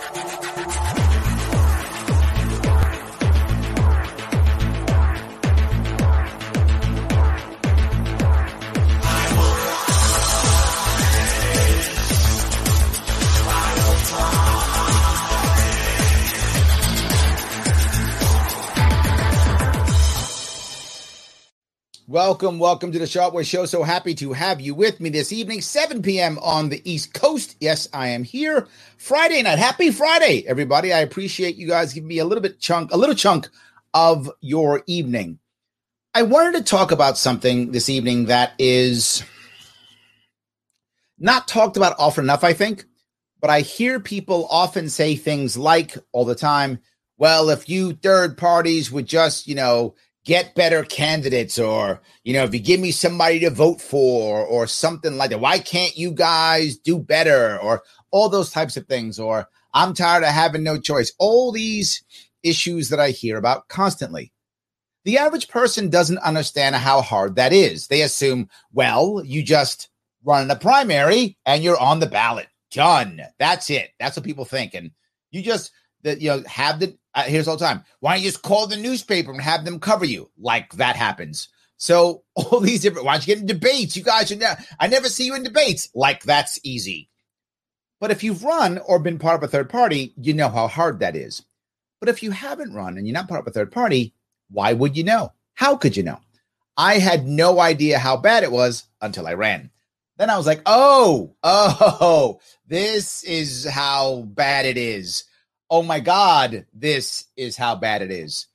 thank you Welcome, welcome to the Sharpe Way Show. So happy to have you with me this evening, 7 p.m. on the East Coast. Yes, I am here. Friday night. Happy Friday, everybody. I appreciate you guys giving me a little bit chunk, a little chunk of your evening. I wanted to talk about something this evening that is not talked about often enough, I think, but I hear people often say things like all the time, well, if you third parties would just, you know, get better candidates or you know if you give me somebody to vote for or something like that why can't you guys do better? Or all those types of things or i'm tired of having no choice. All these issues that i hear about constantly. The average person doesn't understand how hard that is. They assume well you just run a primary and you're on the ballot. Done. That's it. That's what people think. And you just that you know have the uh, here's all the time. Why don't you just call the newspaper and have them cover you? Like that happens. So all these different. Why don't you get in debates? You guys should. I never see you in debates. Like that's easy. But if you've run or been part of a third party, you know how hard that is. But if you haven't run and you're not part of a third party, why would you know? How could you know? I had no idea how bad it was until I ran. Then I was like, oh, oh, this is how bad it is oh my god, this is how bad it is.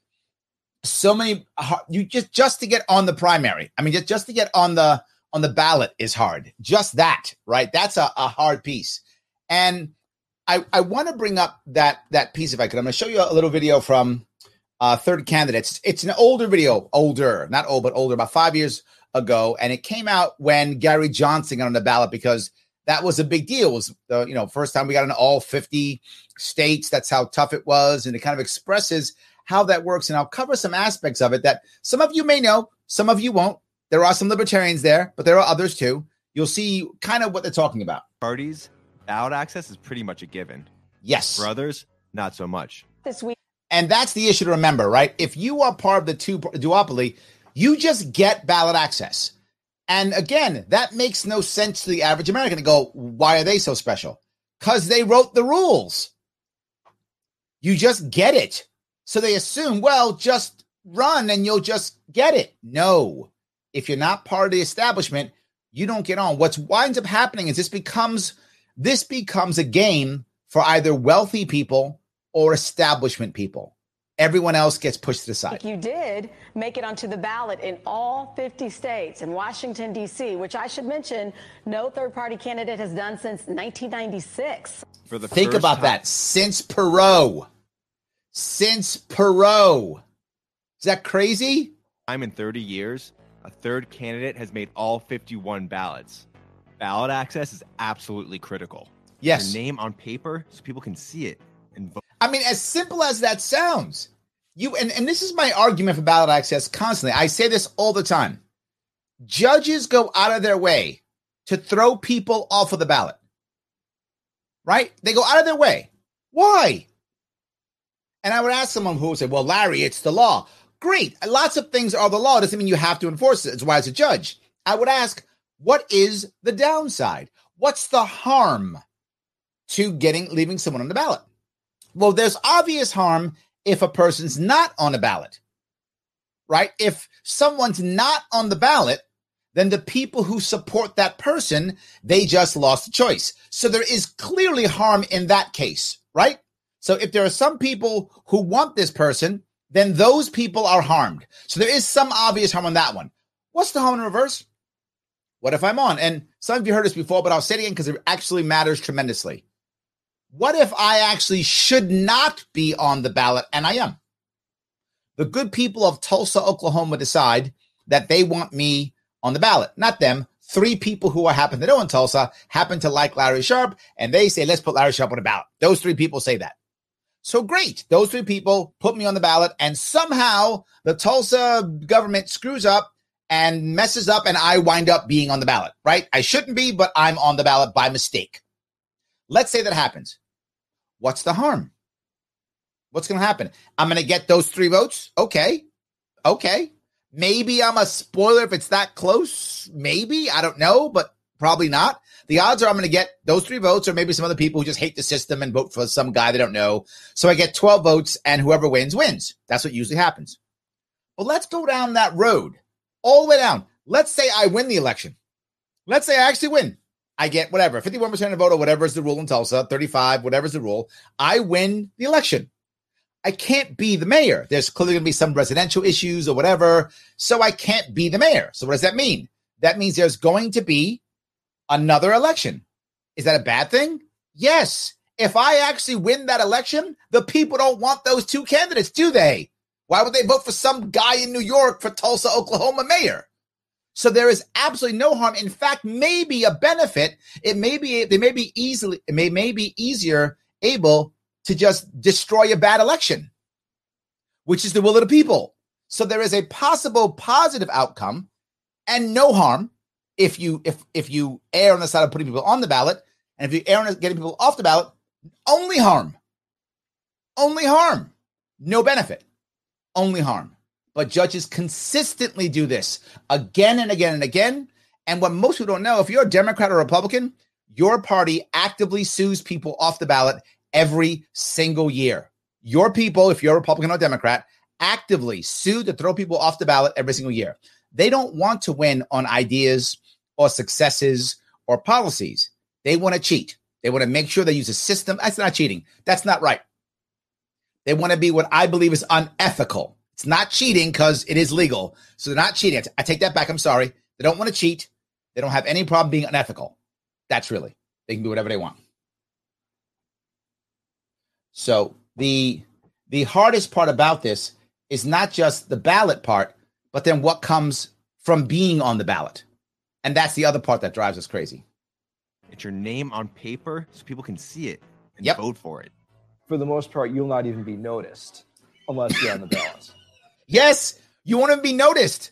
So many you just just to get on the primary. I mean, just just to get on the on the ballot is hard. Just that, right? That's a, a hard piece. And I I want to bring up that that piece if I could. I'm going to show you a little video from uh, third candidates. It's an older video, older, not old, but older, about five years ago, and it came out when Gary Johnson got on the ballot because that was a big deal. It was the you know first time we got in all 50 states. That's how tough it was, and it kind of expresses how that works. And I'll cover some aspects of it that some of you may know, some of you won't. There are some libertarians there, but there are others too. You'll see kind of what they're talking about. Parties ballot access is pretty much a given. Yes. For others, not so much. This week. And that's the issue to remember, right? If you are part of the two duopoly, you just get ballot access. And again, that makes no sense to the average American to go, why are they so special? Because they wrote the rules. You just get it. So they assume, well, just run and you'll just get it. No. If you're not part of the establishment, you don't get on. What winds up happening is this becomes this becomes a game for either wealthy people or establishment people. Everyone else gets pushed to the side. You did make it onto the ballot in all 50 states and Washington, D.C., which I should mention no third party candidate has done since 1996. For the Think about time. that. Since Perot. Since Perot. Is that crazy? I'm in 30 years. A third candidate has made all 51 ballots. Ballot access is absolutely critical. Yes. Your name on paper so people can see it and vote. I mean, as simple as that sounds, you and, and this is my argument for ballot access constantly. I say this all the time. Judges go out of their way to throw people off of the ballot. Right? They go out of their way. Why? And I would ask someone who would say, Well, Larry, it's the law. Great. Lots of things are the law. It doesn't mean you have to enforce it. It's why it's a judge. I would ask, what is the downside? What's the harm to getting leaving someone on the ballot? Well, there's obvious harm if a person's not on a ballot, right? If someone's not on the ballot, then the people who support that person, they just lost the choice. So there is clearly harm in that case, right? So if there are some people who want this person, then those people are harmed. So there is some obvious harm on that one. What's the harm in reverse? What if I'm on? And some of you heard this before, but I'll say it again because it actually matters tremendously. What if I actually should not be on the ballot and I am? The good people of Tulsa, Oklahoma decide that they want me on the ballot, not them. Three people who I happen to know in Tulsa happen to like Larry Sharpe, and they say, let's put Larry Sharpe on the ballot. Those three people say that. So great. Those three people put me on the ballot, and somehow the Tulsa government screws up and messes up, and I wind up being on the ballot, right? I shouldn't be, but I'm on the ballot by mistake. Let's say that happens. What's the harm? What's going to happen? I'm going to get those three votes. Okay. Okay. Maybe I'm a spoiler if it's that close. Maybe. I don't know, but probably not. The odds are I'm going to get those three votes, or maybe some other people who just hate the system and vote for some guy they don't know. So I get 12 votes, and whoever wins, wins. That's what usually happens. But let's go down that road all the way down. Let's say I win the election. Let's say I actually win. I get whatever, 51% of the vote or whatever is the rule in Tulsa, 35, whatever's the rule. I win the election. I can't be the mayor. There's clearly going to be some residential issues or whatever. So I can't be the mayor. So what does that mean? That means there's going to be another election. Is that a bad thing? Yes. If I actually win that election, the people don't want those two candidates, do they? Why would they vote for some guy in New York for Tulsa, Oklahoma mayor? So there is absolutely no harm. In fact, maybe a benefit. It may be they may be easily it may, may be easier able to just destroy a bad election, which is the will of the people. So there is a possible positive outcome and no harm if you if if you err on the side of putting people on the ballot, and if you err on getting people off the ballot, only harm. Only harm. No benefit. Only harm. But judges consistently do this again and again and again. And what most people don't know, if you're a Democrat or Republican, your party actively sues people off the ballot every single year. Your people, if you're a Republican or Democrat, actively sue to throw people off the ballot every single year. They don't want to win on ideas or successes or policies. They want to cheat. They want to make sure they use a system. That's not cheating. That's not right. They want to be what I believe is unethical. It's not cheating because it is legal. So they're not cheating. I take that back. I'm sorry. They don't want to cheat. They don't have any problem being unethical. That's really, they can do whatever they want. So the the hardest part about this is not just the ballot part, but then what comes from being on the ballot. And that's the other part that drives us crazy. It's your name on paper so people can see it and yep. vote for it. For the most part, you'll not even be noticed unless you're on the ballot. Yes, you won't even be noticed.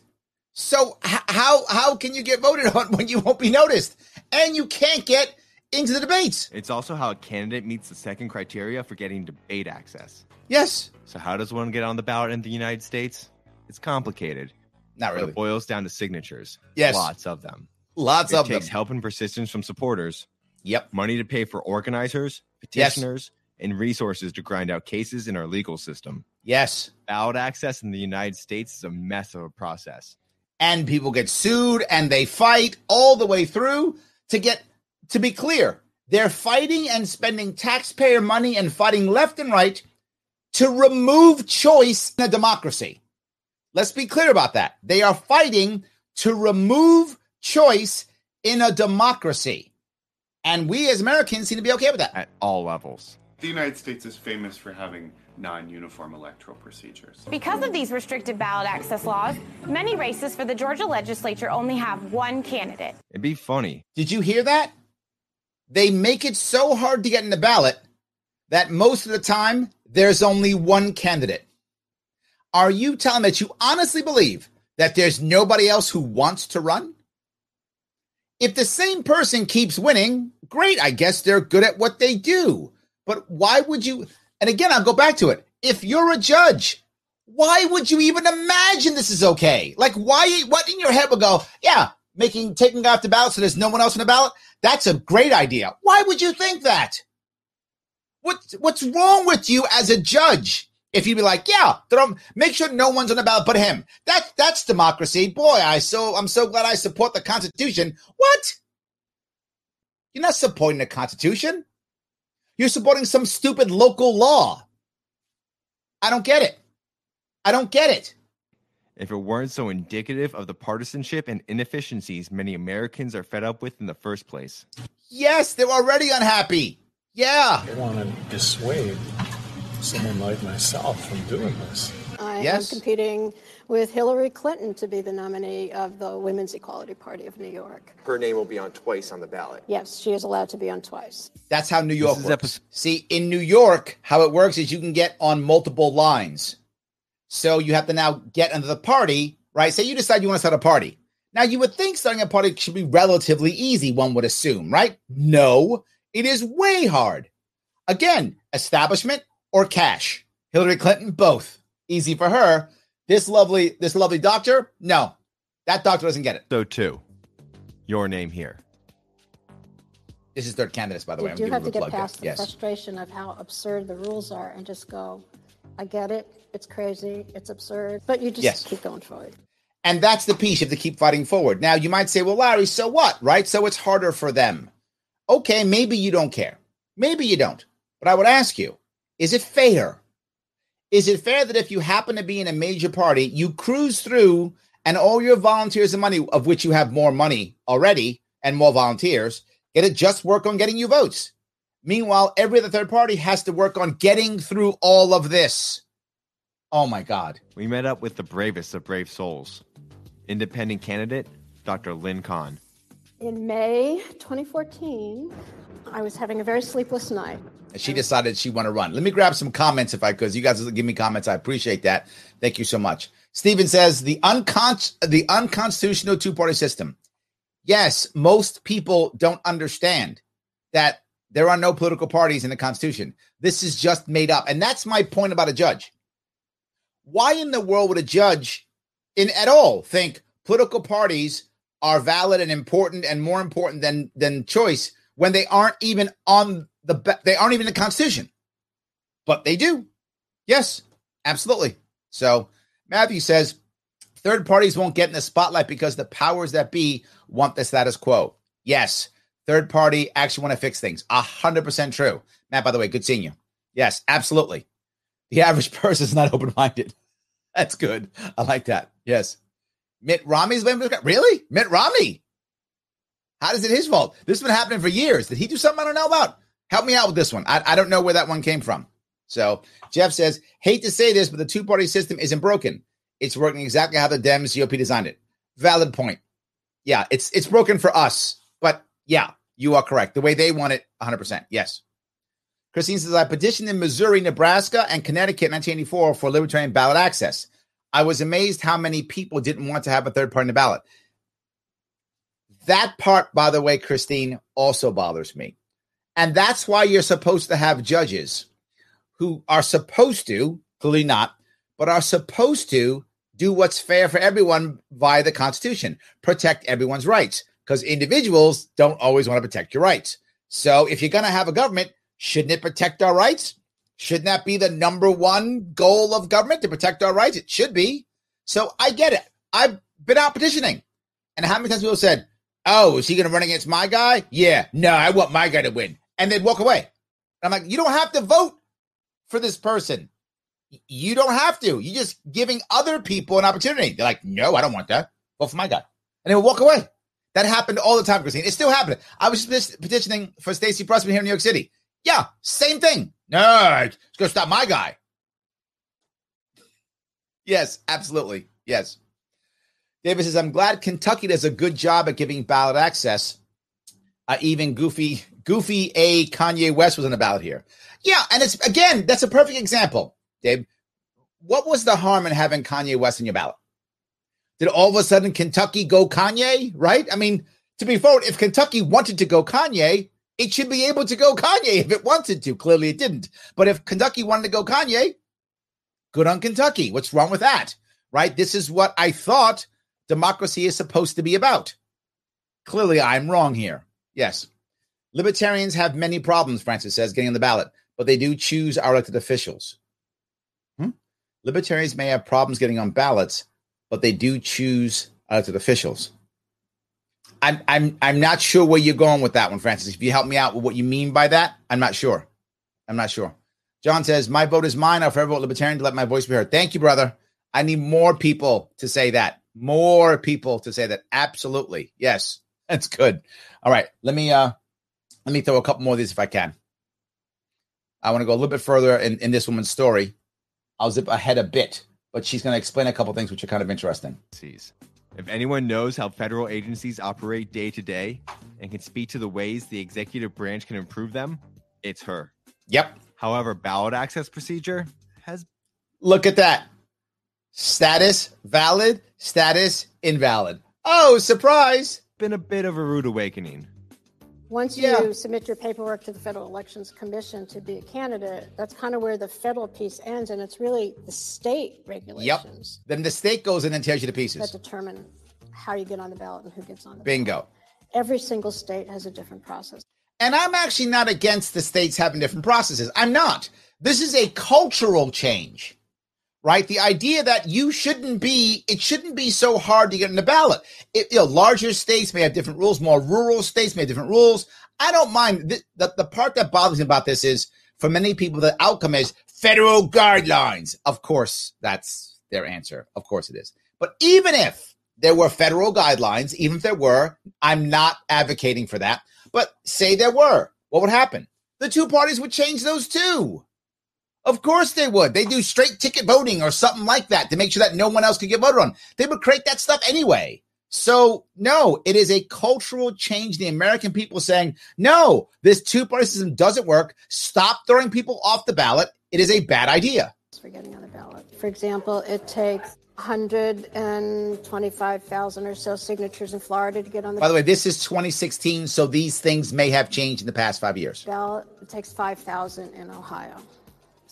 So h- how how can you get voted on when you won't be noticed? And you can't get into the debates. It's also how a candidate meets the second criteria for getting debate access. Yes. So how does one get on the ballot in the United States? It's complicated. Not really. It boils down to signatures. Yes. Lots of them. Lots it of takes help and persistence from supporters. Yep. Money to pay for organizers, petitioners, yes. and resources to grind out cases in our legal system. Yes. Ballot access in the United States is a mess of a process. And people get sued and they fight all the way through to get to be clear. They're fighting and spending taxpayer money and fighting left and right to remove choice in a democracy. Let's be clear about that. They are fighting to remove choice in a democracy. And we as Americans seem to be okay with that. At all levels. The United States is famous for having non uniform electoral procedures. Because of these restrictive ballot access laws, many races for the Georgia legislature only have one candidate. It'd be funny. Did you hear that? They make it so hard to get in the ballot that most of the time there's only one candidate. Are you telling that you honestly believe that there's nobody else who wants to run? If the same person keeps winning, great. I guess they're good at what they do. But why would you? And again, I'll go back to it. If you're a judge, why would you even imagine this is okay? Like, why? What in your head would go? Yeah, making taking off the ballot so there's no one else on the ballot. That's a great idea. Why would you think that? What what's wrong with you as a judge? If you'd be like, yeah, make sure no one's on the ballot but him. That that's democracy. Boy, I so I'm so glad I support the Constitution. What? You're not supporting the Constitution. You're supporting some stupid local law. I don't get it. I don't get it. If it weren't so indicative of the partisanship and inefficiencies many Americans are fed up with in the first place. Yes, they're already unhappy. Yeah. They want to dissuade someone like myself from doing this. I Yes. am competing with Hillary Clinton to be the nominee of the Women's Equality Party of New York. Her name will be on twice on the ballot. Yes, she is allowed to be on twice. That's how New York is works. episode- See, in New York, how it works is you can get on multiple lines. So you have to now get under the party, right? Say you decide you want to start a party. Now you would think starting a party should be relatively easy, one would assume, right? No, it is way hard. Again, establishment or cash. Hillary Clinton, both. Easy for her. This lovely, this lovely doctor, no, that doctor doesn't get it. So two, your name here. This is third candidates, by the way. You do have to get plug past the. Yes. frustration of how absurd the rules are and just go, I get it, it's crazy, it's absurd, but you just Yes. keep going forward. And that's the piece you have to keep fighting forward. Now, you might say, well, Larry, so what? Right? So it's harder for them. Okay, maybe you don't care. Maybe you don't. But I would ask you, is it fair? Is it fair that if you happen to be in a major party, you cruise through and all your volunteers and money, of which you have more money already and more volunteers, get to just work on getting you votes? Meanwhile, every other third party has to work on getting through all of this. Oh my God. We met up with the bravest of brave souls. Independent candidate, Dr. Lynn Kahn. In May 2014, I was having a very sleepless night. And she decided she want to run. Let me grab some comments if I could. You guys give me comments. I appreciate that. Thank you so much. Stephen says the uncon- the unconstitutional two party system. Yes, most people don't understand that there are no political parties in the Constitution. This is just made up, and that's my point about a judge. Why in the world would a judge, in at all, think political parties are valid and important and more important than than choice when they aren't even on the they aren't even in the Constitution, but they do. Yes, absolutely. So Matthew says third parties won't get in the spotlight because the powers that be want the status quo. Yes, third party actually want to fix things. A hundred percent true. Matt, by the way, good seeing you. Yes, absolutely. The average person is not open minded. That's good. I like that. Yes. Mitt Romney's Romney's been really Mitt Romney. How is it his fault? This has been happening for years. Did he do something I don't know about? Help me out with this one. I, I don't know where that one came from. So Jeff says, hate to say this, but the two party system isn't broken. It's working exactly how the Dems GOP designed it. Valid point. Yeah, it's it's broken for us, but yeah, you are correct. The way they want it, 100%. Yes. Christine says, I petitioned in Missouri, Nebraska, and Connecticut in 1984 for libertarian ballot access. I was amazed how many people didn't want to have a third party in the ballot. That part, by the way, Christine, also bothers me. And that's why you're supposed to have judges who are supposed to, clearly not, but are supposed to do what's fair for everyone via the Constitution, protect everyone's rights, because individuals don't always want to protect your rights. So if you're going to have a government, shouldn't it protect our rights? Shouldn't that be the number one goal of government to protect our rights? It should be. So I get it. I've been out petitioning. And how many times people said, Oh, is he going to run against my guy? Yeah, no, I want my guy to win. And they'd walk away. I'm like, you don't have to vote for this person. You don't have to. You're just giving other people an opportunity. They're like, no, I don't want that. Vote for my guy. And they would walk away. That happened all the time, Christine. It's still happening. I was just petitioning for Stacey Pressman here in New York City. Yeah, same thing. No, it's going to stop my guy. Yes, absolutely. Yes. David says, I'm glad Kentucky does a good job at giving ballot access. Uh, even goofy, goofy A Kanye West was on the ballot here. Yeah, and it's again, that's a perfect example, Dave. What was the harm in having Kanye West in your ballot? Did all of a sudden Kentucky go Kanye? Right? I mean, to be fair, if Kentucky wanted to go Kanye, it should be able to go Kanye if it wanted to. Clearly, it didn't. But if Kentucky wanted to go Kanye, good on Kentucky. What's wrong with that? Right? This is what I thought democracy is supposed to be about. Clearly, I'm wrong here. Yes. Libertarians have many problems, Francis says, getting on the ballot, but they do choose our elected officials. Hmm? Libertarians may have problems getting on ballots, but they do choose elected officials. I'm I'm I'm not sure where you're going with that one, Francis. If you help me out with what you mean by that, I'm not sure. I'm not sure. John says, My vote is mine. I'll forever vote libertarian to let my voice be heard. Thank you, brother. I need more people to say that. More people to say that. Absolutely. Yes. That's good. All right. Let me uh let me throw a couple more of these if I can. I want to go a little bit further in, in this woman's story. I'll zip ahead a bit, but she's going to explain a couple things which are kind of interesting. If anyone knows how federal agencies operate day to day and can speak to the ways the executive branch can improve them, it's her. Yep. However, ballot access procedure has Look at that. Status valid, status invalid. Oh, surprise. been a bit of a rude awakening. Once Yeah. you submit your paperwork to the Federal Elections Commission to be a candidate, that's kind of where the federal piece ends, and it's really the state regulations. Yep. Then the state goes in and tears you to pieces. that determine how you get on the ballot and who gets on the ballot. Bingo. Every single state has a different process. And I'm actually not against the states having different processes. I'm not. This is a cultural change, right? The idea that you shouldn't be, it shouldn't be so hard to get on the ballot. It, you know, larger states may have different rules, more rural states may have different rules. I don't mind. The, the, the part that bothers me about this is for many people, the outcome is federal guidelines. Of course, that's their answer. Of course it is. But even if there were federal guidelines, even if there were, I'm not advocating for that. But say there were, what would happen? The two parties would change those too. Of course they would. They do straight ticket voting or something like that to make sure that no one else could get voted on. They would create that stuff anyway. So no, it is a cultural change. The American people saying, no, this two party system doesn't work. Stop throwing people off the ballot. It is a bad idea. for getting on the ballot. For example, it takes 125,000 or so signatures in Florida to get on the By the way, this is 2016, so these things may have changed in the past five years. ballot. It takes 5,000 in Ohio.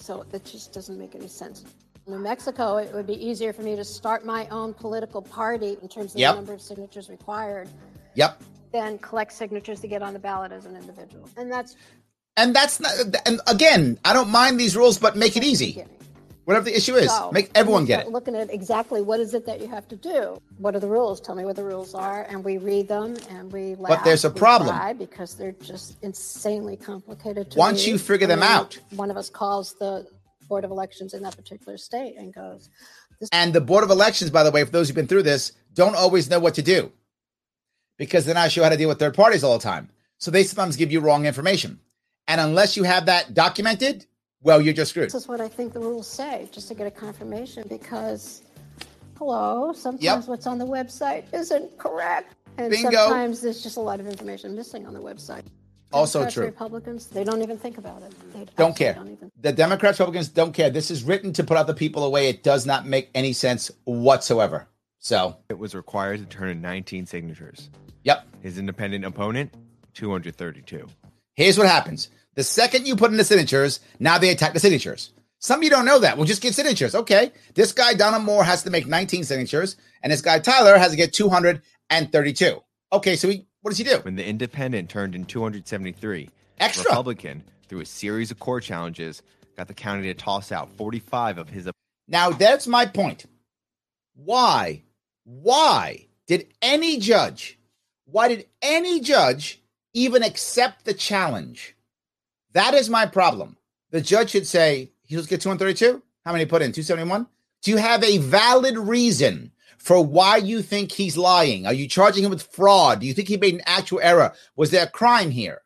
So that just doesn't make any sense. New Mexico, it would be easier for me to start my own political party in terms of Yep. the number of signatures required Yep. Then collect signatures to get on the ballot as an individual. And that's And that's not, and again, I don't mind these rules, but make it easy. beginning. Whatever the issue is, So, make everyone get it. Looking at exactly what is it that you have to do? What are the rules? Tell me what the rules are, and we read them and we. Laugh, there's a problem. because they're just insanely complicated. To Once read. you figure them out. one of us calls the board of elections in that particular state and goes, "This And the Board of Elections, by the way, for those who've been through this, don't always know what to do because they're not sure how to deal with third parties all the time. So they sometimes give you wrong information. And unless you have that documented, well, you're just screwed. This is what I think the rules say, just to get a confirmation, because, hello, sometimes what's on the website isn't correct. And Bingo. sometimes there's just a lot of information missing on the website. Also Democrats, true. Republicans, they don't even think about it. They Don't care. Don't even. The Democrats, Republicans don't care. This is written to put other people away. It does not make any sense whatsoever. So, It was required to turn in 19 signatures. yep. His independent opponent, 232. Here's what happens. The second you put in the signatures, now they attack the signatures. Some of you don't know that. We'll just get signatures. Okay. This guy, Donald Moore, has to make 19 signatures, and this guy, Tyler, has to get 232. Okay. So he, what does he do? When the independent turned in 273, the Extra. Republican, through a series of court challenges, got the county to toss out 45 of his Now, that's my point. Why, why did any judge, why did any judge even accept the challenge? That is my problem. The judge should say, he'll get 232. How many put in? 271? Do you have a valid reason for why you think he's lying? Are you charging him with fraud? Do you think he made an actual error? Was there a crime here?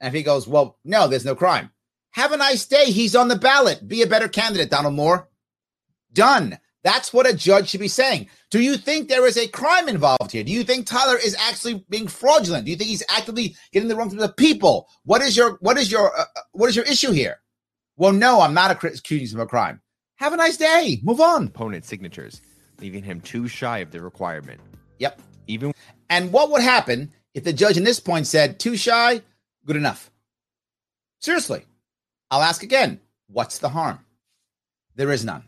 And if he goes, well, no, there's no crime. Have a nice day. He's on the ballot. Be a better candidate, Donald Moore. Done. That's what a judge should be saying. Do you think there is a crime involved here? Do you think Tyler is actually being fraudulent? Do you think he's actively getting the wrong to the people? What is your what is your uh, uh, what is your issue here? Well, no, I'm not accusing him of a crime. Have a nice day. Move on. Opponent signatures, leaving him too shy of the requirement. Yep. Even And what would happen if the judge in this point said, too shy, good enough? Seriously. I'll ask again. What's the harm? There is none.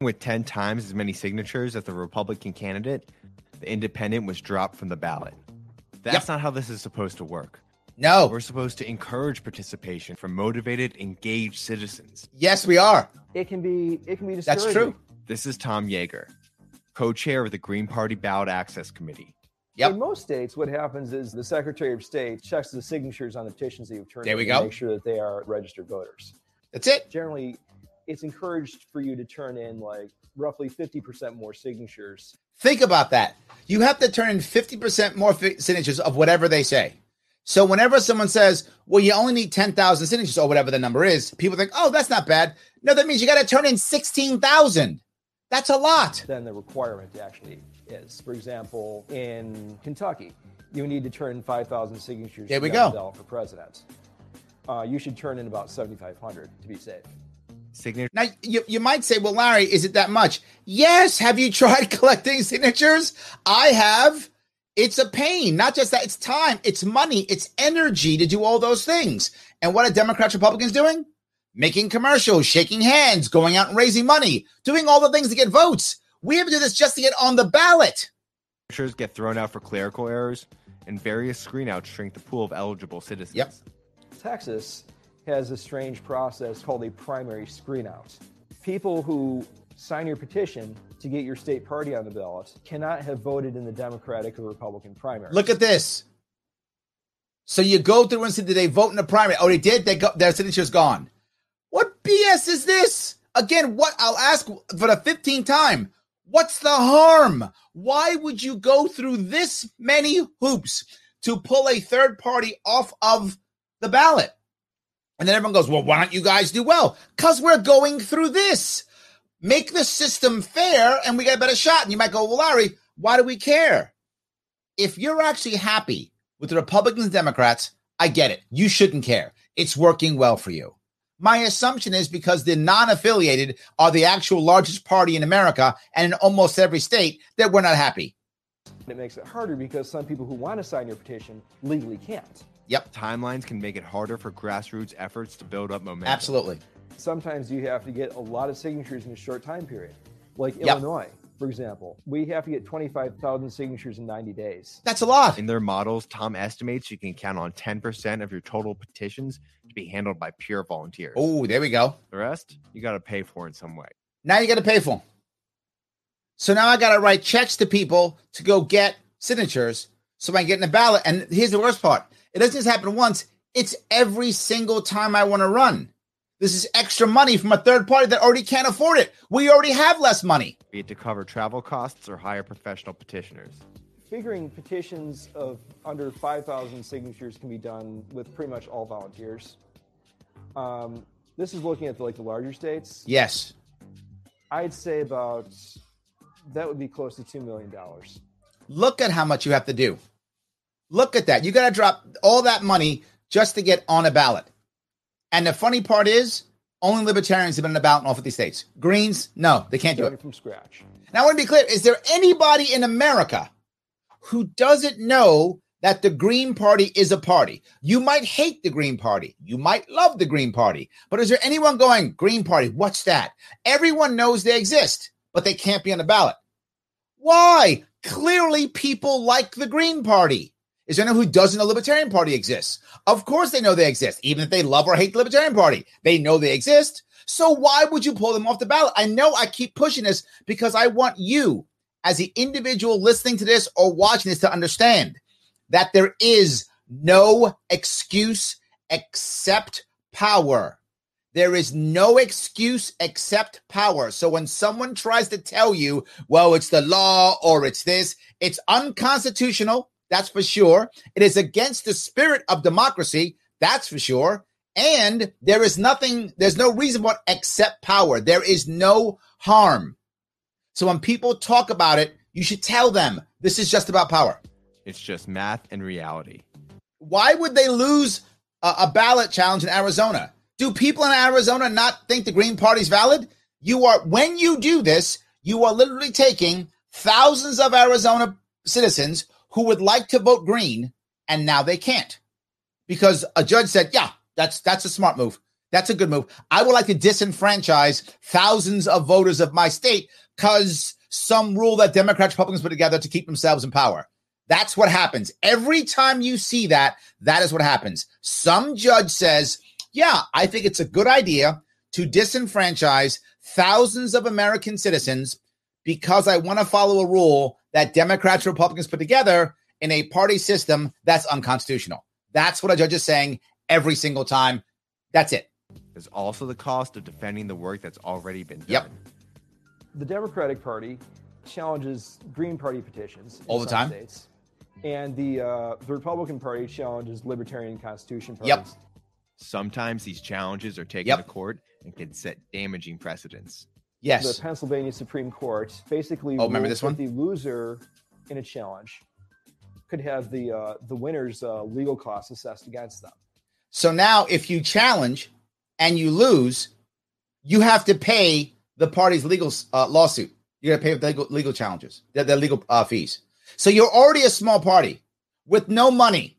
With 10 times as many signatures as the Republican candidate, the independent was dropped from the ballot. That's Yep. not how this is supposed to work. No. We're supposed to encourage participation from motivated, engaged citizens. Yes, we are. It can be it can be That's true. This is Tom Yeager, co chair of the Green Party Ballot Access Committee. Yep. In most states, what happens is the Secretary of State checks the signatures on the petitions that you've turned There we in go. to make sure that they are registered voters. That's it. Generally, it's encouraged for you to turn in like roughly 50% more signatures. Think about that. You have to turn in 50% more fi- signatures of whatever they say. So whenever someone says, well, you only need 10,000 signatures or whatever the number is, people think, oh, that's not bad. No, that means you got to turn in 16,000. That's a lot. than the requirement actually is. For example, in Kentucky, you need to turn 5,000 signatures There we go. for president. Uh, you should turn in about 7,500 to be safe. Signature Now, you, you might say, well, Larry, is it that much? Yes. Have you tried collecting signatures? I have. It's a pain. Not just that, it's time, it's money, it's energy to do all those things. And what are Democrats, Republicans doing? Making commercials, shaking hands, going out and raising money, doing all the things to get votes. We have to do this just to get on the ballot. Signatures get thrown out for clerical errors, and various screenouts shrink the pool of eligible citizens. Yep. Texas has a strange process called a primary screenout. People who sign your petition to get your state party on the ballot cannot have voted in the Democratic or Republican primary. Look at this. So you go through and see did they vote in the primary? Oh, they did. They got their signature's gone. What BS is this? Again, what I'll ask for the 15th time. What's the harm? Why would you go through this many hoops to pull a third party off of the ballot? And then everyone goes, well, why don't you guys do well? Because we're going through this. Make the system fair and we get a better shot. And you might go, well, Larry, why do we care? If you're actually happy with the Republicans and Democrats, I get it. You shouldn't care. It's working well for you. My assumption is because the non affiliated are the actual largest party in America and in almost every state that we're not happy. It makes it harder because some people who want to sign your petition legally can't. Yep. Timelines can make it harder for grassroots efforts to build up momentum. Absolutely. Sometimes you have to get a lot of signatures in a short time period. Like Yep. Illinois, for example, we have to get 25,000 signatures in 90 days. That's a lot. In their models, Tom estimates you can count on 10% of your total petitions to be handled by pure volunteers. Oh, there we go. The rest, you got to pay for in some way. Now you got to pay for them. So now I got to write checks to people to go get signatures so I can get in the ballot. And here's the worst part it doesn't just happen once, it's every single time I want to run. This is extra money from a third party that already can't afford it. We already have less money. Be it to cover travel costs or hire professional petitioners. Figuring petitions of under 5,000 signatures can be done with pretty much all volunteers. Um, this is looking at the, like the larger states. Yes. I'd say about that would be close to two million dollars. Look at how much you have to do. Look at that. You got to drop all that money just to get on a ballot. And the funny part is, only libertarians have been on the ballot in all 50 states. Greens, no, they can't do it. from scratch. Now, I want to be clear is there anybody in America who doesn't know that the Green Party is a party? You might hate the Green Party. You might love the Green Party. But is there anyone going, Green Party, what's that? Everyone knows they exist, but they can't be on the ballot. Why? Clearly, people like the Green Party. Is there anyone who doesn't know Libertarian Party exists? Of course they know they exist, even if they love or hate the Libertarian Party. They know they exist. So why would you pull them off the ballot? I know I keep pushing this because I want you, as the individual listening to this or watching this, to understand that there is no excuse except power. There is no excuse except power. So when someone tries to tell you, well, it's the law or it's this, it's unconstitutional. That's for sure. It is against the spirit of democracy. That's for sure. And there is nothing, there's no reason what except power. There is no harm. So when people talk about it, you should tell them this is just about power. It's just math and reality. Why would they lose a, a ballot challenge in Arizona? Do people in Arizona not think the Green Party's valid? You are, when you do this, you are literally taking thousands of Arizona citizens who would like to vote green and now they can't because a judge said, yeah, that's that's a smart move. That's a good move. I would like to disenfranchise thousands of voters of my state because some rule that Democrats Republicans put together to keep themselves in power. That's what happens. Every time you see that, that is what happens. Some judge says, yeah, I think it's a good idea to disenfranchise thousands of American citizens because I want to follow a rule that Democrats and Republicans put together in a party system that's unconstitutional. That's what a judge is saying every single time. That's it. There's also the cost of defending the work that's already been done. Yep. The Democratic Party challenges Green Party petitions in All the some time. states, and the uh, the Republican Party challenges Libertarian Constitution parties. Yep. Sometimes these challenges are taken Yep. to court and can set damaging precedents. Yes. The Pennsylvania Supreme Court basically Oh, remember this one? the loser in a challenge could have the uh, the winner's uh, legal costs assessed against them. So now, if you challenge and you lose, you have to pay the party's legal uh, lawsuit. You got to pay the legal, legal challenges, the, the legal uh, fees. So you're already a small party with no money.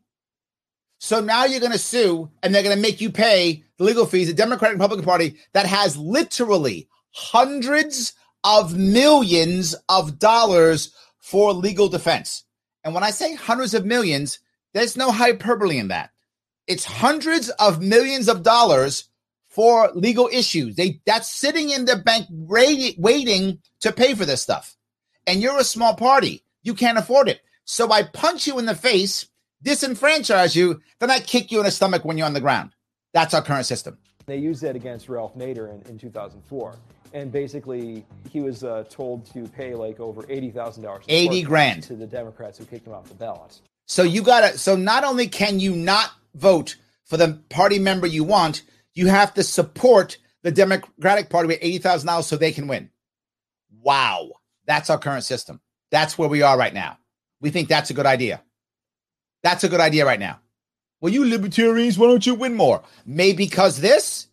So now you're going to sue and they're going to make you pay the legal fees. The Democratic Republican Party that has literally hundreds of millions of dollars for legal defense. And when I say hundreds of millions, there's no hyperbole in that. It's hundreds of millions of dollars for legal issues. They that's sitting in the bank waiting to pay for this stuff. And you're a small party. You can't afford it. So I punch you in the face, disenfranchise you, then I kick you in the stomach when you're on the ground. That's our current system. They used that against Ralph Nader in, in 2004. And basically, he was uh, told to pay like over $80,000. 80 grand. To the Democrats who kicked him off the ballot. So you got to, so not only can you not vote for the party member you want, you have to support the Democratic Party with $80,000 so they can win. Wow. That's our current system. That's where we are right now. We think that's a good idea. That's a good idea right now. Well, you libertarians, why don't you win more? Maybe because this?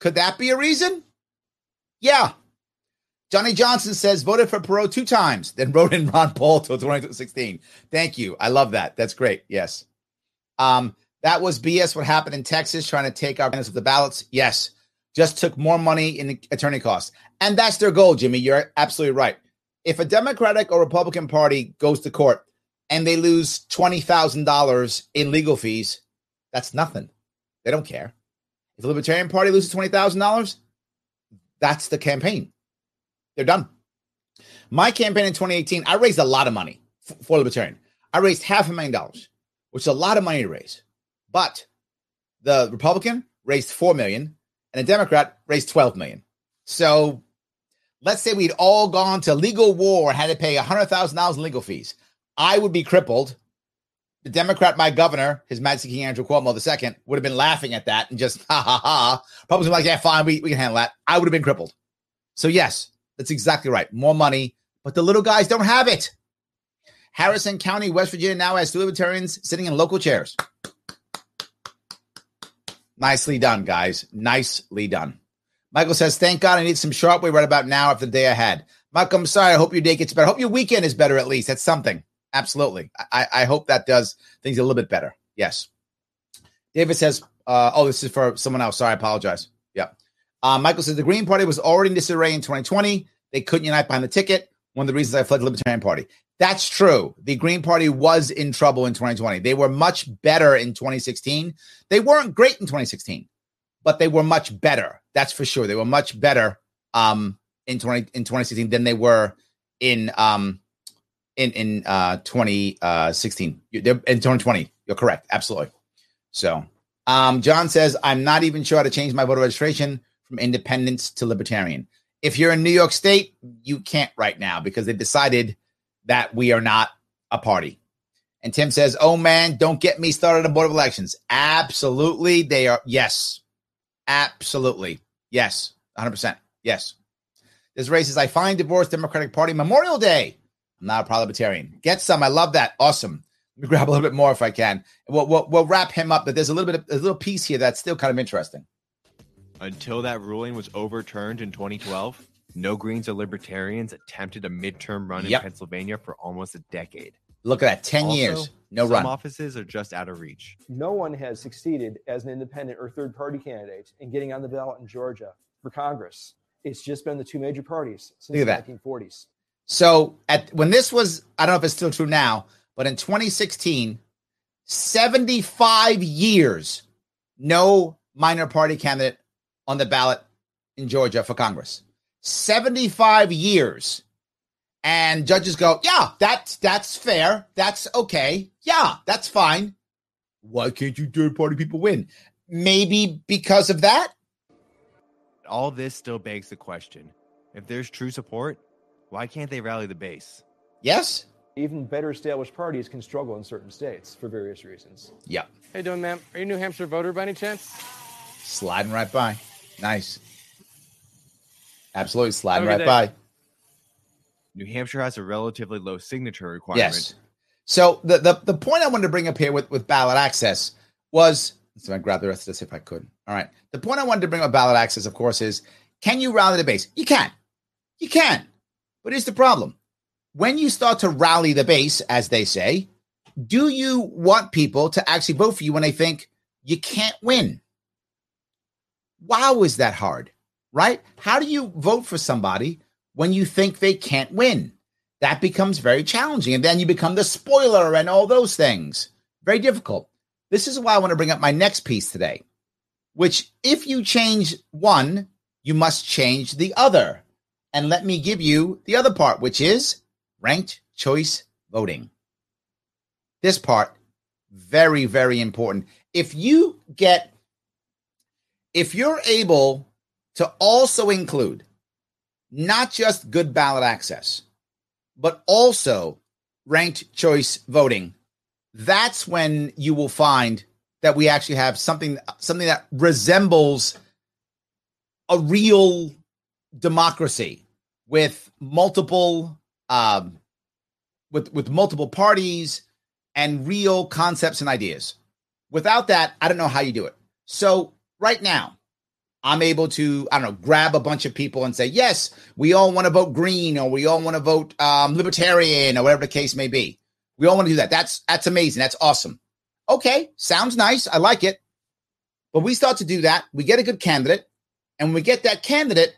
Could that be a reason? Yeah. Johnny Johnson says voted for Perot two times, then wrote in Ron Paul till 2016. Thank you. I love that. That's great. Yes. Um, that was BS. What happened in Texas, trying to take our minutes of the ballots. Yes. Just took more money in attorney costs. And that's their goal, Jimmy. You're absolutely right. If a Democratic or Republican Party goes to court and they lose $20,000 in legal fees, that's nothing. They don't care. If the Libertarian Party loses $20,000, that's the campaign. They're done. My campaign in 2018, I raised a lot of money for Libertarian. I raised half a million dollars, which is a lot of money to raise. But the Republican raised 4 million and the Democrat raised 12 million. So let's say we'd all gone to legal war and had to pay $100,000 in legal fees. I would be crippled. The Democrat, my governor, His Majesty King Andrew Cuomo II, would have been laughing at that and just ha ha ha. Republicans like, yeah, fine, we, we can handle that. I would have been crippled. So yes, that's exactly right. More money, but the little guys don't have it. Harrison County, West Virginia now has two libertarians sitting in local chairs. Nicely done, guys. Nicely done. Michael says, Thank God I need some Sharpe Way right about now after the day I had. I'm sorry. I hope your day gets better. I hope your weekend is better at least. That's something. Absolutely. I, I hope that does things a little bit better. Yes. David says, uh, Oh, this is for someone else. Sorry. I apologize. Yeah. Uh, Michael says, The Green Party was already in disarray in 2020. They couldn't unite behind the ticket. One of the reasons I fled the Libertarian Party. That's true. The Green Party was in trouble in 2020. They were much better in 2016. They weren't great in 2016, but they were much better. That's for sure. They were much better um, in 20 in 2016 than they were in um, in in uh, 2016. In 2020, you're correct. Absolutely. So, um, John says, I'm not even sure how to change my voter registration from independence to libertarian. If you're in New York State, you can't right now because they decided that we are not a party. And Tim says, Oh man, don't get me started on Board of Elections. Absolutely. They are. Yes. Absolutely. Yes. 100%. Yes. This race is I find divorce Democratic Party Memorial Day. I'm not a parliamentarian. Get some. I love that. Awesome. Let me grab a little bit more if I can. We'll, we'll, we'll wrap him up, but there's a little bit of a little piece here that's still kind of interesting. Until that ruling was overturned in 2012, no Greens or Libertarians attempted a midterm run yep. in Pennsylvania for almost a decade. Look at that 10 also, years, no some run. offices are just out of reach. No one has succeeded as an independent or third party candidate in getting on the ballot in Georgia for Congress. It's just been the two major parties since the 1940s. So at when this was, I don't know if it's still true now, but in 2016, 75 years, no minor party candidate on the ballot in Georgia for Congress. 75 years. And judges go, yeah, that's that's fair. That's okay. Yeah, that's fine. Why can't you third party people win? Maybe because of that. All this still begs the question: if there's true support, why can't they rally the base? Yes. Even better established parties can struggle in certain states for various reasons. Yeah. Hey, doing, ma'am? Are you a New Hampshire voter by any chance? Sliding right by. Nice. Absolutely sliding right by. New Hampshire has a relatively low signature requirement. Yes. So the, the the point I wanted to bring up here with, with ballot access was so I grab the rest of this if I could. All right. The point I wanted to bring up ballot access, of course, is can you rally the base? You can. You can. But here's the problem. when you start to rally the base, as they say, do you want people to actually vote for you when they think you can't win? Wow, is that hard, right? How do you vote for somebody when you think they can't win? That becomes very challenging. And then you become the spoiler and all those things. Very difficult. This is why I want to bring up my next piece today, which if you change one, you must change the other. And let me give you the other part, which is ranked choice voting. This part, very, very important. If you get, if you're able to also include not just good ballot access, but also ranked choice voting, that's when you will find that we actually have something something that resembles a real democracy with multiple um, with with multiple parties and real concepts and ideas. Without that, I don't know how you do it. So right now, I'm able to, I don't know, grab a bunch of people and say, yes, we all want to vote green or we all want to vote um, libertarian or whatever the case may be. We all want to do that. That's that's amazing. That's awesome. Okay, sounds nice. I like it. But we start to do that. We get a good candidate, and when we get that candidate,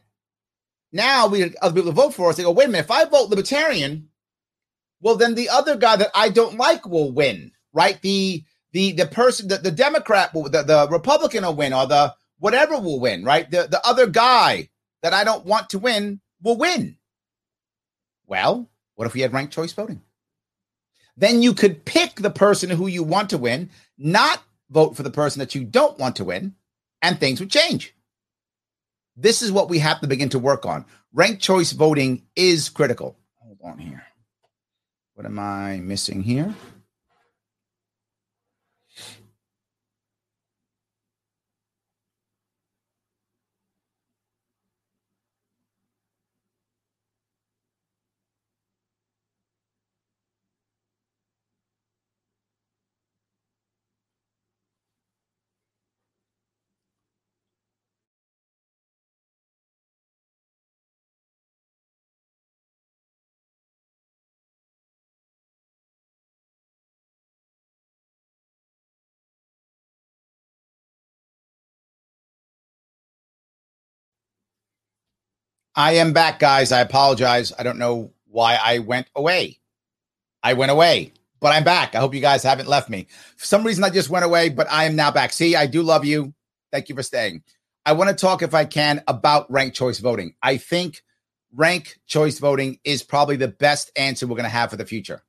now we other people to vote for us. They go, wait a minute. If I vote libertarian, well, then the other guy that I don't like will win, right? The the the person, the, the Democrat, will, the the Republican will win, or the whatever will win, right? The the other guy that I don't want to win will win. Well, what if we had ranked choice voting? Then you could pick the person who you want to win, not vote for the person that you don't want to win, and things would change. This is what we have to begin to work on. Ranked choice voting is critical. Hold on here. What am I missing here? I am back, guys. I apologize. I don't know why I went away. I went away, but I'm back. I hope you guys haven't left me. For some reason, I just went away, but I am now back. See, I do love you. Thank you for staying. I want to talk, if I can, about ranked choice voting. I think rank choice voting is probably the best answer we're going to have for the future.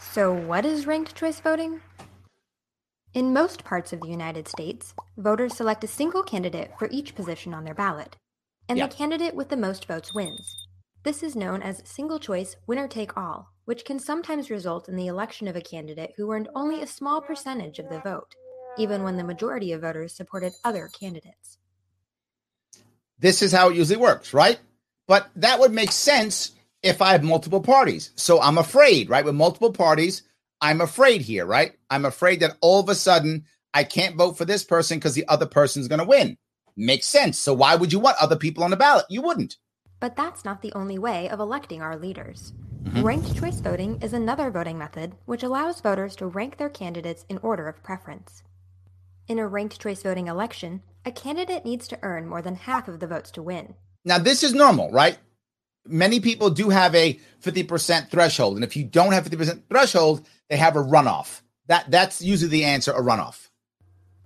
So, what is ranked choice voting? In most parts of the United States, voters select a single candidate for each position on their ballot, and Yeah. the candidate with the most votes wins. This is known as single choice winner take all, which can sometimes result in the election of a candidate who earned only a small percentage of the vote, even when the majority of voters supported other candidates. This is how it usually works, right? But that would make sense if I have multiple parties. So I'm afraid, right? With multiple parties, I'm afraid here, right? I'm afraid that all of a sudden I can't vote for this person because the other person's going to win. Makes sense. So why would you want other people on the ballot? You wouldn't. But that's not the only way of electing our leaders. Mhm. Ranked choice voting is another voting method which allows voters to rank their candidates in order of preference. In a ranked choice voting election, a candidate needs to earn more than half of the votes to win. Now, this is normal, right? Many people do have a 50% threshold. And if you don't have 50% threshold, they have a runoff. That That's usually the answer a runoff.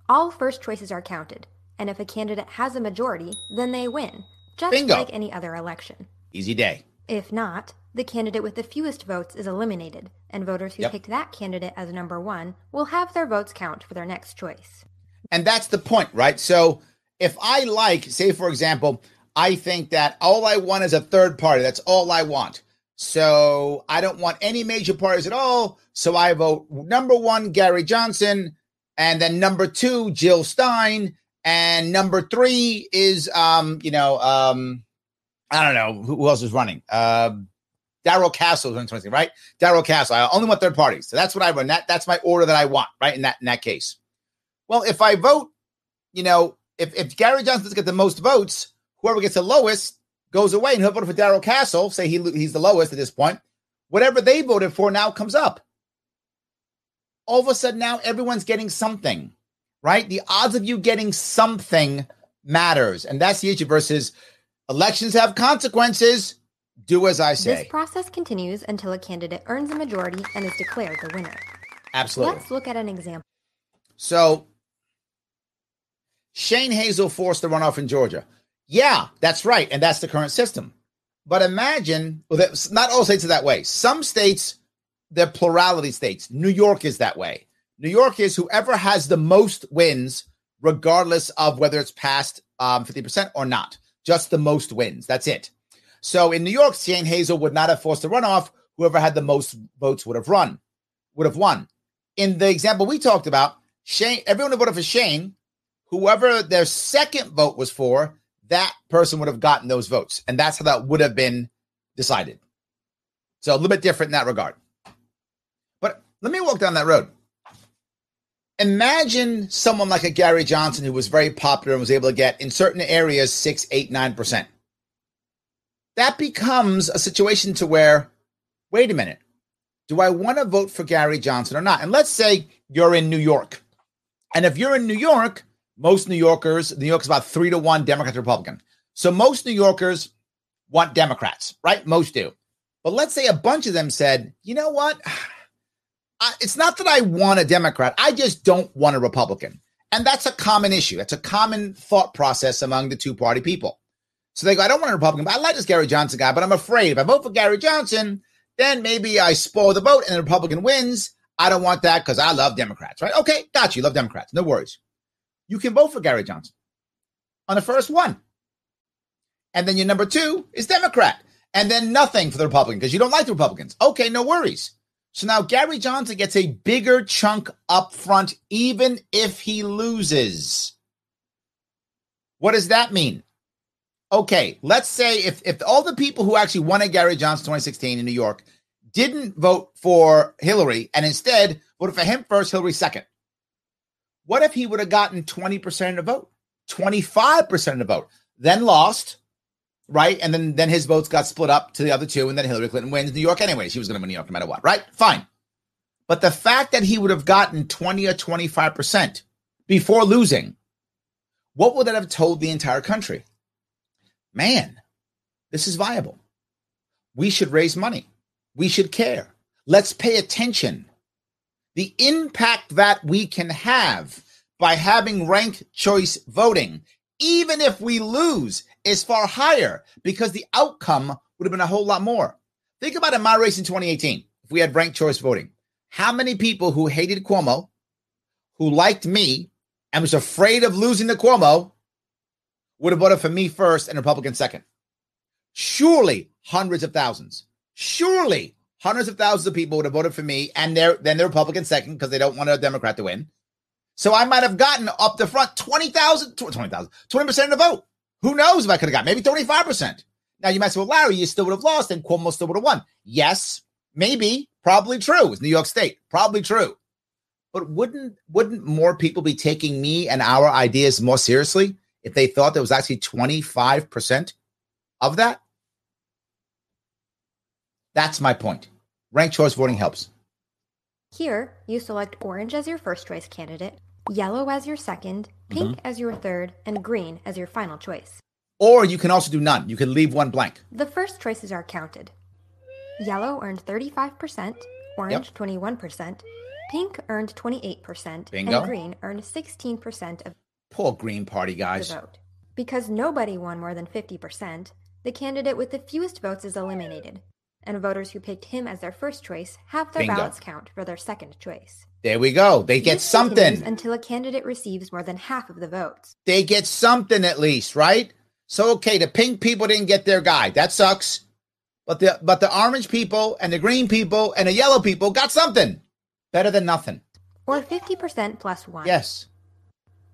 All first choices are counted, and if a candidate has a majority, then they win, just Bingo. like any other election. Easy day. If not, the candidate with the fewest votes is eliminated, and voters who Yep. picked that candidate as number one will have their votes count for their next choice. And that's the point, right? So if I like, say, for example, I think that all I want is a third party. That's all I want. So I don't want any major parties at all. So I vote number one, Gary Johnson, and then number two, Jill Stein, and number three is, um, you know, um, I don't know who, else is running. Um, Darrell Castle is running right? Darrell Castle. I only want third parties. So that's what I run. That that's my order that I want, right? In that in that case. Well, if I vote, you know, if, if Gary Johnson doesn't get the most votes, whoever gets the lowest goes away and he'll vote for Darrell Castle, say he, he's the lowest at this point. Whatever they voted for now comes up. All of a sudden, now everyone's getting something, right? The odds of you getting something matters. And that's the issue versus elections have consequences. Do as I say. This process continues until a candidate earns a majority and is declared the winner. Absolutely. Let's look at an example. So, Shane Hazel forced the runoff in Georgia. Yeah, that's right. And that's the current system. But imagine, well, not all states are that way. Some states, they're plurality states. New York is that way. New York is whoever has the most wins, regardless of whether it's past um, 50% or not. Just the most wins. That's it. So in New York, Shane Hazel would not have forced a runoff. Whoever had the most votes would have run, would have won. In the example we talked about, Shane, everyone who voted for Shane, whoever their second vote was for, that person would have gotten those votes. And that's how that would have been decided. So a little bit different in that regard. But let me walk down that road. Imagine someone like a Gary Johnson who was very popular and was able to get in certain areas six, eight, nine percent. That becomes a situation to where, wait a minute, do I want to vote for Gary Johnson or not? And let's say you're in New York. And if you're in New York, most New Yorkers, New York's about three to one Democrat to Republican. So most New Yorkers want Democrats, right? Most do. But let's say a bunch of them said, you know what? It's not that I want a Democrat. I just don't want a Republican. And that's a common issue. That's a common thought process among the two party people. So they go, I don't want a Republican, but I like this Gary Johnson guy, but I'm afraid if I vote for Gary Johnson, then maybe I spoil the vote and the Republican wins. I don't want that because I love Democrats, right? Okay, got you. Love Democrats. No worries you can vote for Gary Johnson on the first one. And then your number two is Democrat. And then nothing for the Republican because you don't like the Republicans. Okay, no worries. So now Gary Johnson gets a bigger chunk up front, even if he loses. What does that mean? Okay, let's say if, if all the people who actually wanted Gary Johnson 2016 in New York didn't vote for Hillary and instead voted for him first, Hillary second. What if he would have gotten 20% of the vote, 25% of the vote, then lost, right? And then, then his votes got split up to the other two, and then Hillary Clinton wins New York anyway. She was going to win New York no matter what, right? Fine. But the fact that he would have gotten 20 or 25% before losing, what would that have told the entire country? Man, this is viable. We should raise money. We should care. Let's pay attention the impact that we can have by having ranked choice voting, even if we lose, is far higher because the outcome would have been a whole lot more. Think about in my race in 2018, if we had ranked choice voting. How many people who hated Cuomo, who liked me, and was afraid of losing to Cuomo would have voted for me first and Republican second? Surely hundreds of thousands. Surely hundreds of thousands of people would have voted for me and they're, then the Republican second because they don't want a Democrat to win. So I might have gotten up the front 20,000, 20,000, 20% of the vote. Who knows if I could have got maybe 25%. Now you might say, well, Larry, you still would have lost and Cuomo still would have won. Yes, maybe, probably true. It's New York State, probably true. But wouldn't wouldn't more people be taking me and our ideas more seriously if they thought there was actually 25% of that? That's my point. Ranked choice voting helps. Here, you select orange as your first choice candidate, yellow as your second, pink mm-hmm. as your third, and green as your final choice. Or you can also do none. You can leave one blank. The first choices are counted. Yellow earned 35%, orange yep. 21%, pink earned 28%, Bingo. and green earned 16% of Poor Green Party guys. Vote. Because nobody won more than 50%, the candidate with the fewest votes is eliminated, and voters who picked him as their first choice have their Bingo. ballots count for their second choice. There we go. They get this something until a candidate receives more than half of the votes. They get something at least, right? So okay, the pink people didn't get their guy. That sucks. But the but the orange people and the green people and the yellow people got something. Better than nothing. Or 50% plus 1. Yes.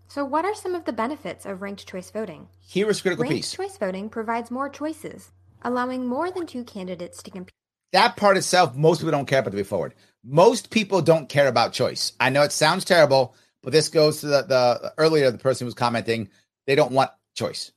So what are some of the benefits of ranked choice voting? Here is a critical ranked piece. choice voting provides more choices allowing more than two candidates to compete. That part itself, most people don't care about to be forward. Most people don't care about choice. I know it sounds terrible, but this goes to the, the earlier the person was commenting, they don't want choice.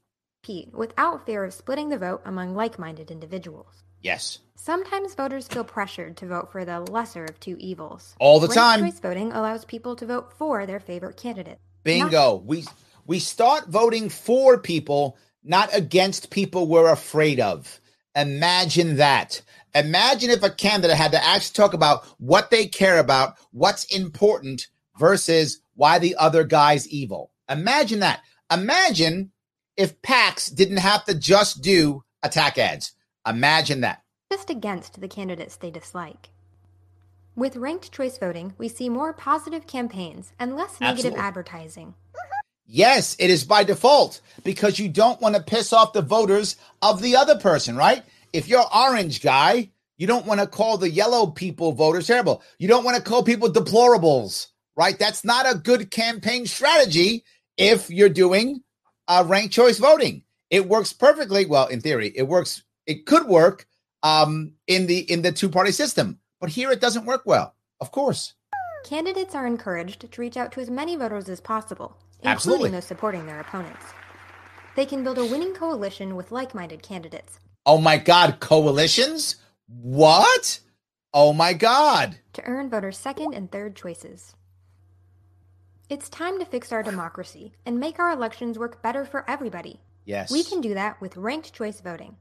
compete without fear of splitting the vote among like minded individuals. Yes. Sometimes voters feel pressured to vote for the lesser of two evils. All the Ranked time. choice voting allows people to vote for their favorite candidate. Bingo. We we start voting for people, not against people we're afraid of. Imagine that. Imagine if a candidate had to actually talk about what they care about, what's important versus why the other guy's evil. Imagine that. Imagine if PACs didn't have to just do attack ads. Imagine that. just against the candidates they dislike. With ranked choice voting, we see more positive campaigns and less negative Absolutely. advertising. Yes, it is by default because you don't want to piss off the voters of the other person, right? If you're orange guy, you don't want to call the yellow people voters terrible. You don't want to call people deplorables, right? That's not a good campaign strategy if you're doing uh, ranked choice voting. It works perfectly. Well, in theory, it works. It could work um, in the in the two party system, but here it doesn't work well. Of course. Candidates are encouraged to reach out to as many voters as possible, including Absolutely. those supporting their opponents. They can build a winning coalition with like minded candidates Oh my God, coalitions? What? Oh my God. to earn voters' second and third choices. It's time to fix our democracy and make our elections work better for everybody. Yes. We can do that with ranked choice voting.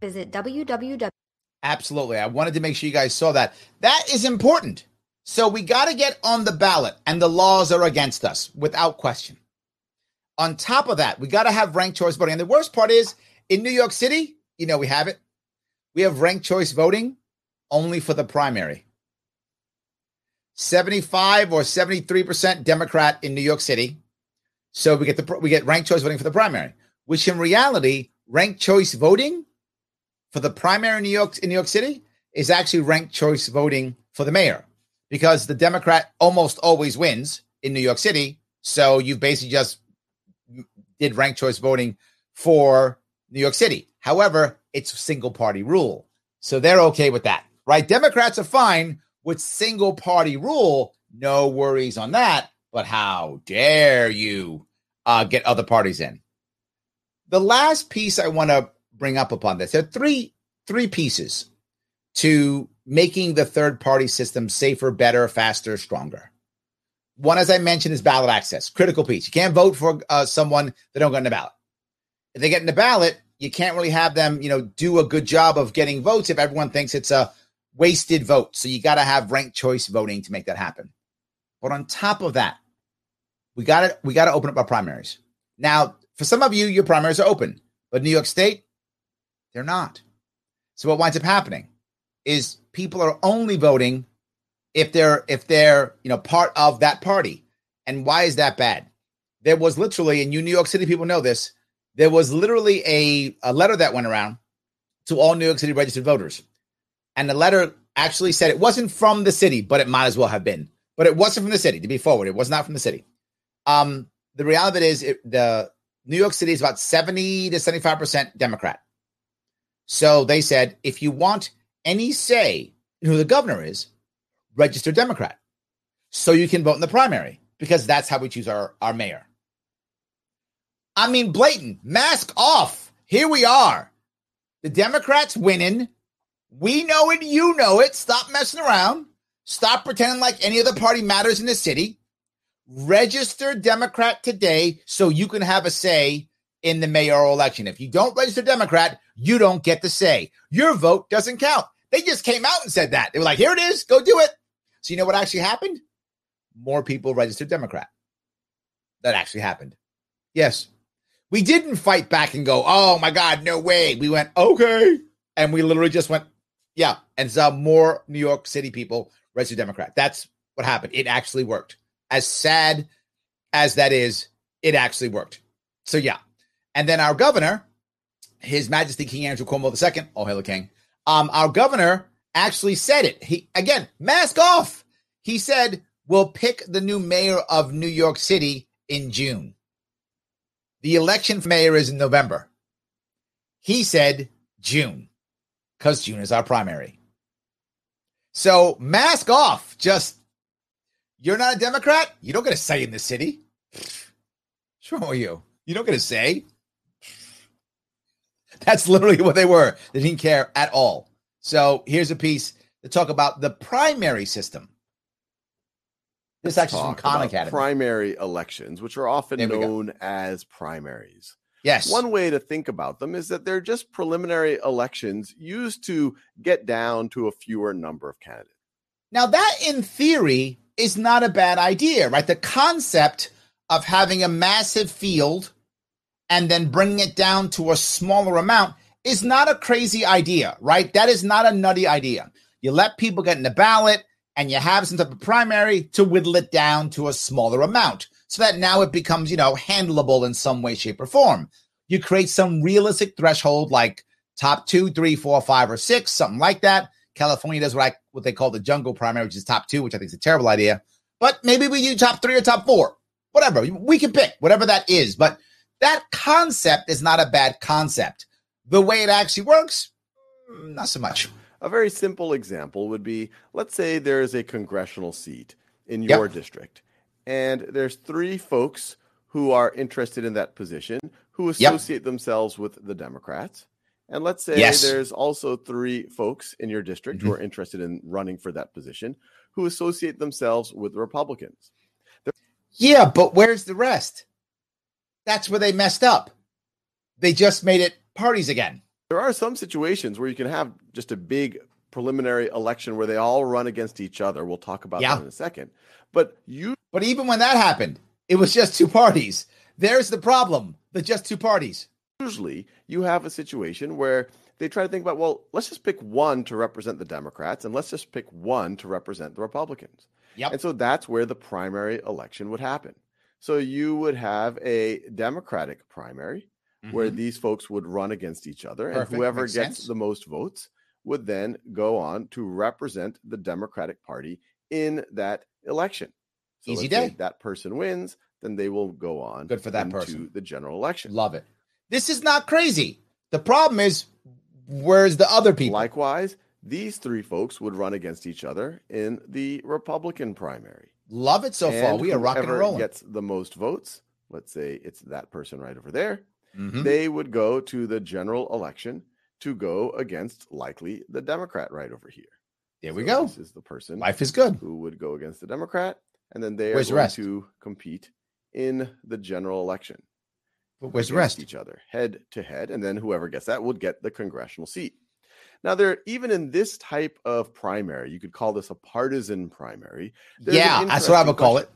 Visit www. Absolutely. I wanted to make sure you guys saw that. That is important. So we got to get on the ballot, and the laws are against us without question. On top of that, we got to have ranked choice voting. And the worst part is in New York City, you know, we have it. We have ranked choice voting only for the primary. 75 or 73% Democrat in New York City. So we get the we get ranked choice voting for the primary, which in reality, ranked choice voting for the primary in New York in New York City is actually ranked choice voting for the mayor because the Democrat almost always wins in New York City. So you basically just did ranked choice voting for New York City. However, it's single party rule. So they're okay with that, right? Democrats are fine with single party rule. No worries on that. But how dare you uh, get other parties in? The last piece I want to bring up upon this, there are three three pieces to making the third party system safer, better, faster, stronger. One, as I mentioned, is ballot access, critical piece. You can't vote for uh, someone that don't get in the ballot. If they get in the ballot, you can't really have them, you know, do a good job of getting votes if everyone thinks it's a wasted vote. So you got to have ranked choice voting to make that happen. But on top of that, we got to we got to open up our primaries. Now, for some of you, your primaries are open, but New York State, they're not. So what winds up happening is people are only voting if they're if they're you know part of that party. And why is that bad? There was literally, and you New York City people know this, there was literally a, a letter that went around to all New York City registered voters. And the letter actually said it wasn't from the city, but it might as well have been. But it wasn't from the city, to be forward. It was not from the city. Um, the reality of it is it, the New York City is about 70 to 75% Democrat. So they said, if you want any say in who the governor is, register Democrat. So you can vote in the primary because that's how we choose our, our mayor. I mean, blatant, mask off. Here we are. The Democrats winning. We know it. You know it. Stop messing around. Stop pretending like any other party matters in the city. Register Democrat today so you can have a say in the mayoral election. If you don't register Democrat, you don't get the say. Your vote doesn't count. They just came out and said that. They were like, here it is. Go do it. So you know what actually happened? More people registered Democrat. That actually happened. Yes. We didn't fight back and go, oh my God, no way. We went, okay. And we literally just went, yeah. And saw more New York City people registered Democrat. That's what happened. It actually worked. As sad as that is, it actually worked. So yeah. And then our governor, His Majesty King Andrew Cuomo II, oh the king. Um, our governor actually said it. He again, mask off. He said, we'll pick the new mayor of New York City in June. The election for mayor is in November. He said June, because June is our primary. So mask off. Just you're not a Democrat. You don't get a say in the city. What's wrong with you? You don't get a say. That's literally what they were. They didn't care at all. So here's a piece to talk about the primary system. This Let's actually is from Khan Academy. Primary elections, which are often we go. known as primaries. Yes. One way to think about them is that they're just preliminary elections used to get down to a fewer number of candidates. Now, that in theory is not a bad idea, right? The concept of having a massive field and then bringing it down to a smaller amount is not a crazy idea, right? That is not a nutty idea. You let people get in the ballot and you have some type of primary to whittle it down to a smaller amount so that now it becomes, you know, handleable in some way, shape, or form. You create some realistic threshold like top two, three, four, five, or six, something like that. California does what I what they call the jungle primary, which is top two, which I think is a terrible idea. But maybe we do top three or top four, whatever. We can pick whatever that is. But that concept is not a bad concept. The way it actually works, mm, not so much. A very simple example would be let's say there's a congressional seat in Yep. your district, and there's three folks who are interested in that position who Yep. associate themselves with the Democrats. And let's say Yes. there's also three folks in your district Mm-hmm. who are interested in running for that position who associate themselves with the Republicans. Yeah, but where's the rest? That's where they messed up. They just made it parties again. There are some situations where you can have just a big preliminary election where they all run against each other. We'll talk about Yeah. that in a second. But you But even when that happened, it was just two parties. There's the problem. The just two parties. usually you have a situation where they try to think about, well, let's just pick one to represent the Democrats and let's just pick one to represent the Republicans. Yep. And so that's where the primary election would happen. So you would have a Democratic primary where Mhm. these folks would run against each other, Perfect, and whoever makes gets sense. the most votes would then go on to represent the Democratic Party in that election. So Easy day. That person wins, then they will go on Good for that person. the general election. Love it. This is not crazy. The problem is, where's the other people? Likewise, these three folks would run against each other in the Republican primary. Love it so far. We are rocking and rolling. Gets the most votes. Let's say it's that person right over there. Mhm. They would go to the general election to go against likely the Democrat right over here. There we go. This is the person Life is good. who would go against the Democrat, and then they are Where's the going rest? to compete in the general election. But where's the rest? each other head to head and then whoever gets that would get the congressional seat now there even in this type of primary you could call this a partisan primary Yeah, that's what I would call it.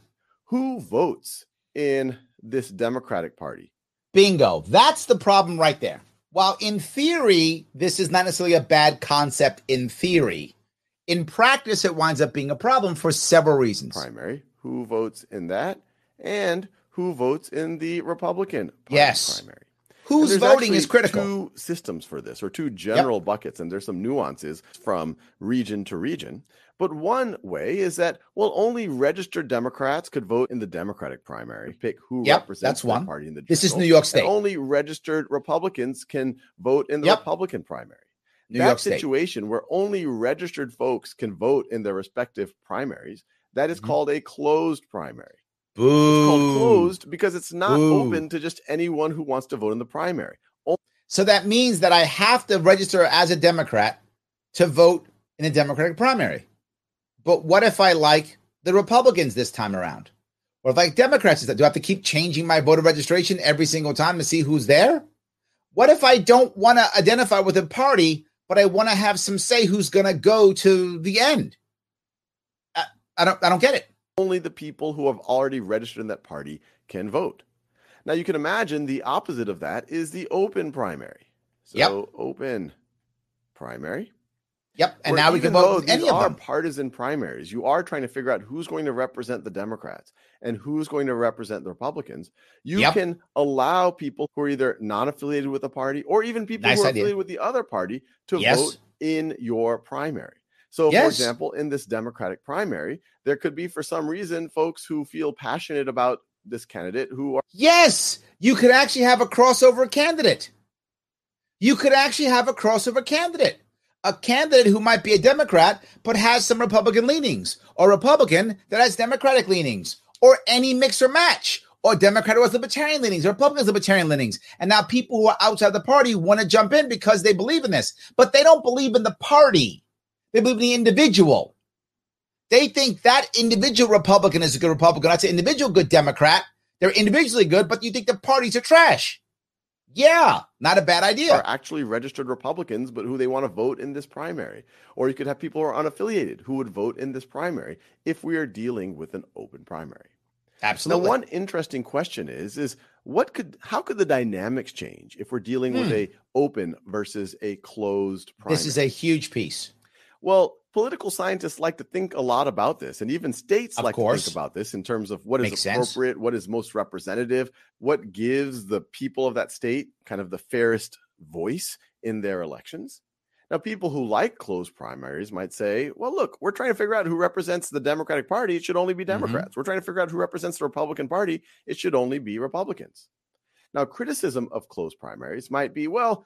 who votes in this democratic party Bingo. That's the problem right there. While in theory, this is not necessarily a bad concept in theory, in practice, it winds up being a problem for several reasons. primary who votes in that and who votes in the republican Party Yes. primary Who's voting is critical. Two systems for this, or two general buckets, and there's some nuances from region to region. But one way is that well, only registered Democrats could vote in the Democratic primary, pick who Yep, represents that's one. party in the. This is New York State. only registered Republicans can vote in the Yep. Republican primary. New that York State. situation where only registered folks can vote in their respective primaries, that is Mhm. called a closed primary. Boo. It's called closed because it's not Boo. open to just anyone who wants to vote in the primary. Oh so that means that I have to register as a Democrat to vote in a Democratic primary. But what if I like the Republicans this time around? Or if I like Democrats, do I have to keep changing my voter registration every single time to see who's there? What if I don't want to identify with a party, but I want to have some say who's going to go to the end? I, I don't. I don't get it. Only the people who have already registered in that party can vote. Now you can imagine the opposite of that is the open primary. So Yep. open primary. Yep. And now we can vote these any of are partisan primaries. You are trying to figure out who's going to represent the Democrats and who's going to represent the Republicans. You Yep. can allow people who are either not affiliated with the party or even people Nice who are idea. affiliated with the other party to Yes. vote in your primary. So, for example, in this Democratic primary, there could be, for some reason, folks who feel passionate about this candidate who are Yes, you could actually have a crossover candidate. You could actually have a crossover candidate. A candidate who might be a Democrat but has some Republican leanings, or Republican that has Democratic leanings, or any mix or match, or Democrat or Libertarian leanings, or Republican Libertarian leanings. And now people who are outside the party want to jump in because they believe in this, but they don't believe in the party. They believe in the individual. They think that individual Republican is a good Republican. That's an individual good Democrat. They're individually good, but you think the parties are trash. Yeah, not a bad idea. Are actually registered Republicans, but who they want to vote in this primary. Or you could have people who are unaffiliated who would vote in this primary if we are dealing with an open primary. Absolutely. Now, one interesting question is is what could how could the dynamics change if we're dealing with Hmm. a open versus a closed primary? This is a huge piece. Well, political scientists like to think a lot about this, and even states Of like to think about this in terms of what is Makes sense. appropriate, what is most representative, what gives the people of that state kind of the fairest voice in their elections. Now, people who like closed primaries might say, well, look, we're trying to figure out who represents the Democratic Party. It should only be Mm-hmm. Democrats. We're trying to figure out who represents the Republican Party. It should only be Republicans. Now, criticism of closed primaries might be, well,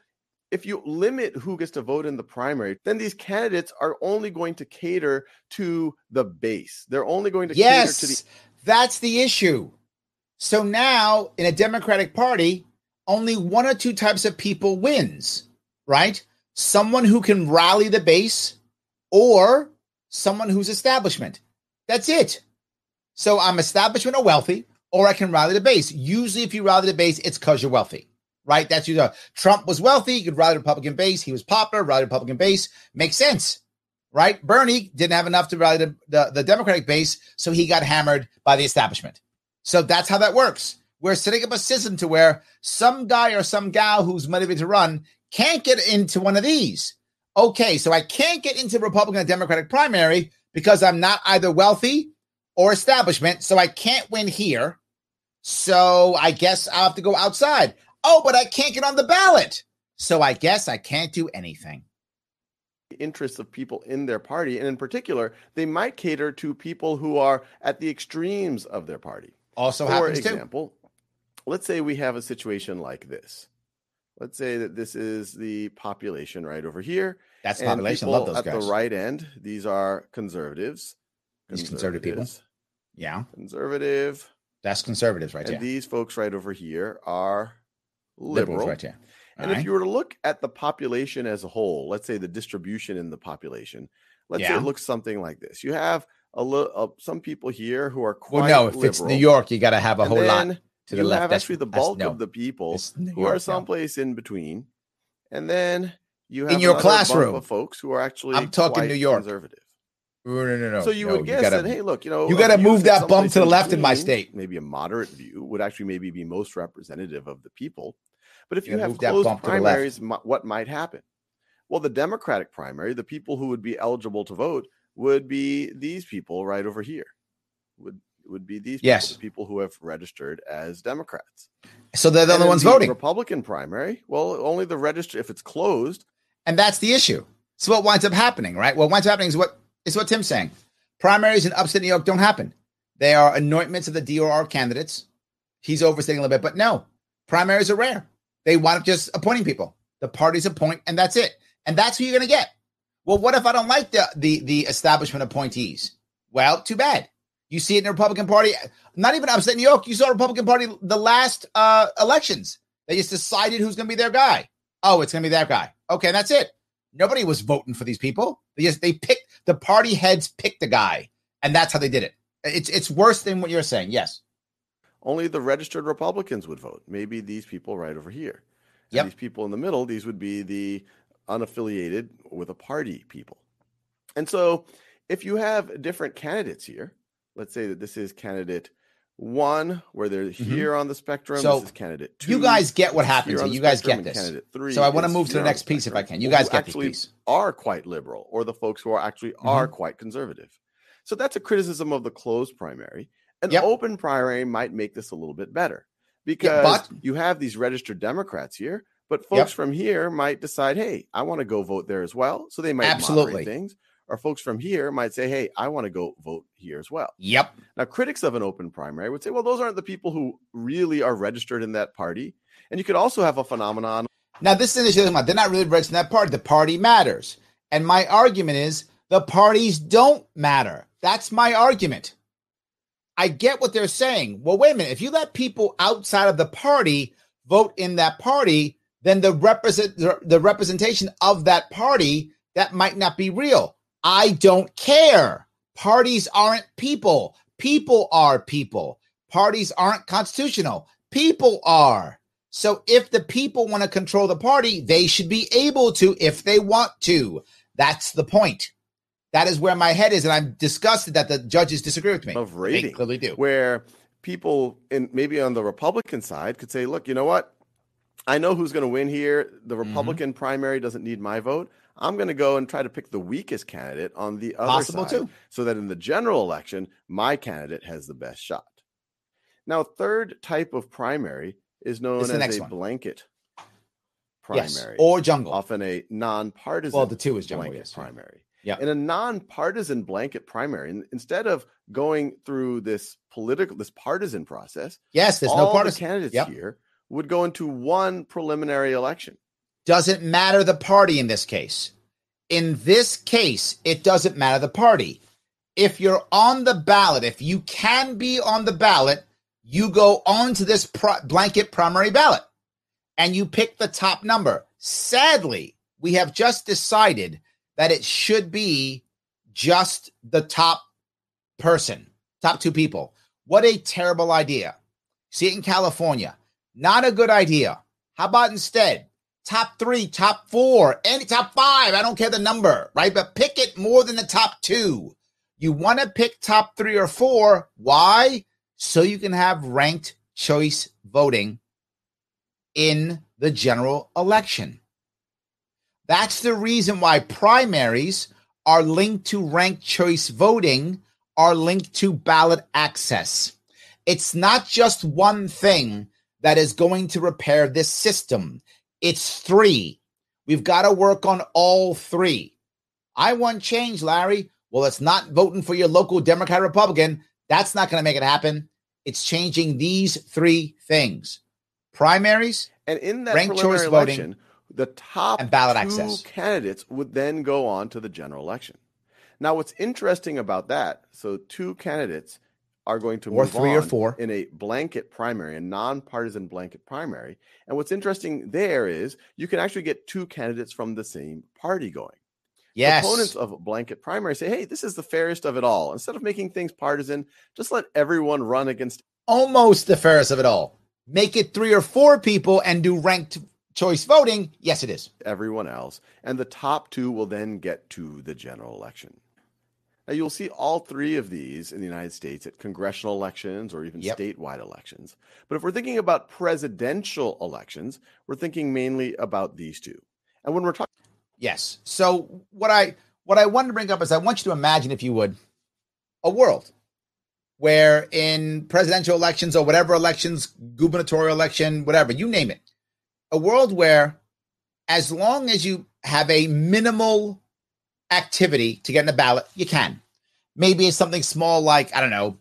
if you limit who gets to vote in the primary, then these candidates are only going to cater to the base. They're only going to Yes, cater to the that's the issue. So now in a Democratic Party, only one or two types of people wins, right? Someone who can rally the base or someone who's establishment. That's it. So I'm establishment or wealthy, or I can rally the base. Usually, if you rally the base, it's because you're wealthy, right? That's you. Uh, Trump was wealthy. He could rally the Republican base. He was popular, rally the Republican base. Makes sense right? Bernie didn't have enough to rally the, the, the Democratic base, so he got hammered by the establishment. So that's how that works. We're setting up a system to where some guy or some gal who's motivated to run can't get into one of these. Okay, so I can't get into Republican or Democratic primary because I'm not either wealthy or establishment, so I can't win here. So I guess I'll have to go outside. Oh, but I can't get on the ballot. So I guess I can't do anything. interests of people in their party. And in particular, they might cater to people who are at the extremes of their party. Also For happens too. example, let's say we have a situation like this. Let's say that this is the population right over here. That's and population. I love people those At guys. the right end, these are conservatives. These conservative people. Yeah, Conservative. that's conservatives right and there. these folks right over here are liberal. Liberals right there. And All if you were to look at the population as a whole, let's say the distribution in the population, let's say it looks something like this. You have a little uh, some people here who are quite Well, no, if it's New York, you got to have a and whole lot to the you left. have That's- actually the bulk no. of the people New who York, are no. someplace in between, and then you have In your classroom. of folks who are actually I'm talking New York. conservative. No, no, no, no. So you no, would guess gotta- that hey, look, you know, you gotta move that bump to the left in my state. Maybe a moderate view would actually maybe be most representative of the people. But if You you, have closed bump to the left. primaries, what might happen? Well, the Democratic primary, the people who would be eligible to vote would be these people right over here. Would would be these people, Yes. the people who have registered as Democrats. So they're the And only ones the voting, Republican primary, well, only the register if it's closed, and that's the issue. So what winds up happening, right? What winds up happening is what is what Tim's saying. Primaries in upstate New York don't happen. They are anointments of the DOR candidates. He's overstating a little bit, but no, primaries are rare. They wind up just appointing people. The parties appoint, and that's it. And that's who you're going to get. Well, what if I don't like the the the establishment appointees? Well, too bad. You see it in the Republican Party, not even upstate New York. You saw the Republican Party the last uh, elections. They just decided who's going to be their guy. Oh, it's going to be that guy. Okay, that's it. Nobody was voting for these people. They just they picked the party heads picked a guy, and that's how they did it. It's it's worse than what you're saying. Yes. Only the registered Republicans would vote. Maybe these people right over here. And Yep. These people in the middle, these would be the unaffiliated with a party people. And so if you have different candidates here, let's say that this is candidate one, where they're here on the spectrum. Mm-hmm. So, this is candidate two. you guys get what happens here the You guys get this. Candidate three So I wanna move to the next piece if I can. You guys get this piece. are quite liberal, or the folks who are actually are Mm-hmm. quite conservative. So that's a criticism of the closed primary. An Yep. open primary might make this a little bit better because but- you have these registered Democrats here, but folks Yep. from here might decide, hey, I want to go vote there as well. So they might Absolutely. things. Or folks from here might say, hey, I want to go vote here as well. Yep. Now, critics of an open primary would say, well, those aren't the people who really are registered in that party. And you could also have a phenomenon Now, this is the. They're not really registered in that party. The party matters. And my argument is the parties don't matter. That's my argument. I get what they're saying. Well, wait a minute. If you let people outside of the party vote in that party, then the represent the, the representation of that party that might not be real. I don't care. Parties aren't people. People are people. Parties aren't constitutional. People are. So if the people want to control the party, they should be able to if they want to. That's the point. That is where my head is, and I'm disgusted that the judges disagree with me. Of They rating, clearly do. where people and maybe on the Republican side could say, "Look, you know what? I know who's going to win here. The Mm-hmm. Republican primary doesn't need my vote. I'm going to go and try to pick the weakest candidate on the other Possible side, too. so that in the general election, my candidate has the best shot." Now, third type of primary is known It's as a one. blanket Yes, primary, or jungle. often a nonpartisan. Well, the two is jungle, blanket yes, primary. Yeah. In a nonpartisan blanket primary, in- instead of going through this political, this partisan process, Yes, there's all no the partisan. candidates Yep. here would go into one preliminary election. Doesn't matter the party in this case. In this case, it doesn't matter the party. If you're on the ballot, if you can be on the ballot, you go on to this blanket primary ballot and you pick the top number. Sadly, we have just decided that it should be just the top person, top two people. What a terrible idea. See it in California. Not a good idea. How about instead top three, top four, any top five? I don't care the number, right? But pick it more than the top two. You want to pick top three or four. Why? So you can have ranked choice voting in the general election. That's the reason why primaries are linked to ranked choice voting, are linked to ballot access. It's not just one thing that is going to repair this system, it's three. We've got to work on all three. I want change, Larry. Well, it's not voting for your local Democrat Republican. That's not going to make it happen. It's changing these three things primaries, And in that Ranked choice voting election, the top and ballot two access. candidates would then go on to the general election. Now, what's interesting about that? So, two candidates are going to Or move three or four. in a blanket primary, a nonpartisan blanket primary. And what's interesting there is you can actually get two candidates from the same party going. Yes. Opponents of blanket primary say, hey, this is the fairest of it all. Instead of making things partisan, just let everyone run against almost the fairest of it all. Make it three or four people and do ranked choice voting. Yes, it is. everyone else. And the top two will then get to the general election. Now, you'll see all three of these in the United States at congressional elections or even Yep. statewide elections. But if we're thinking about presidential elections, we're thinking mainly about these two. And when we're talking, Yes. So what I what I wanted to bring up is I want you to imagine, if you would, a world where in presidential elections or whatever elections, gubernatorial election, whatever, you name it, a world where as long as you have a minimal activity to get in the ballot, you can. Maybe it's something small like, I don't know,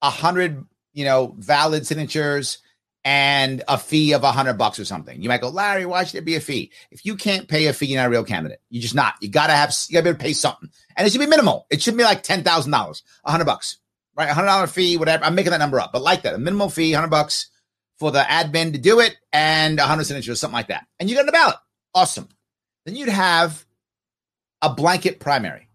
a hundred, you know, valid signatures and a fee of a hundred bucks or something. You might go, Larry, why should there be a fee? If you can't pay a fee, you're not a real candidate. You're just not. You gotta have you gotta be able to pay something. And it should be minimal. It should be like ten thousand dollars, a hundred bucks. Right? A hundred dollar fee, whatever. I'm making that number up, but like that, a minimal fee, hundred bucks for the admin to do it, and a hundred signatures, something like that. And you get on the ballot. Awesome. Then you'd have a blanket primary.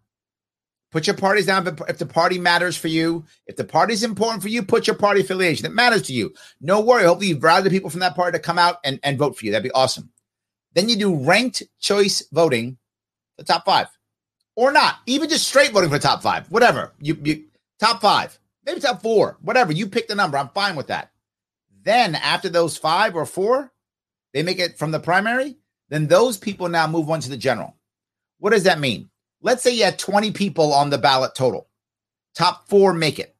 Put your parties down if- the party matters for you. If the party's important for you, put your party affiliation. It matters to you. No worry. Hopefully, you've routed the people from that party to come out and, and vote for you. That'd be awesome. Then you do ranked choice voting, the top five, or not. Even just straight voting for the top five, whatever. You, you top five, maybe top four, whatever. You pick the number. I'm fine with that. Then after those five or four, they make it from the primary. Then those people now move on to the general. What does that mean? Let's say you had 20 people on the ballot total. Top four make it.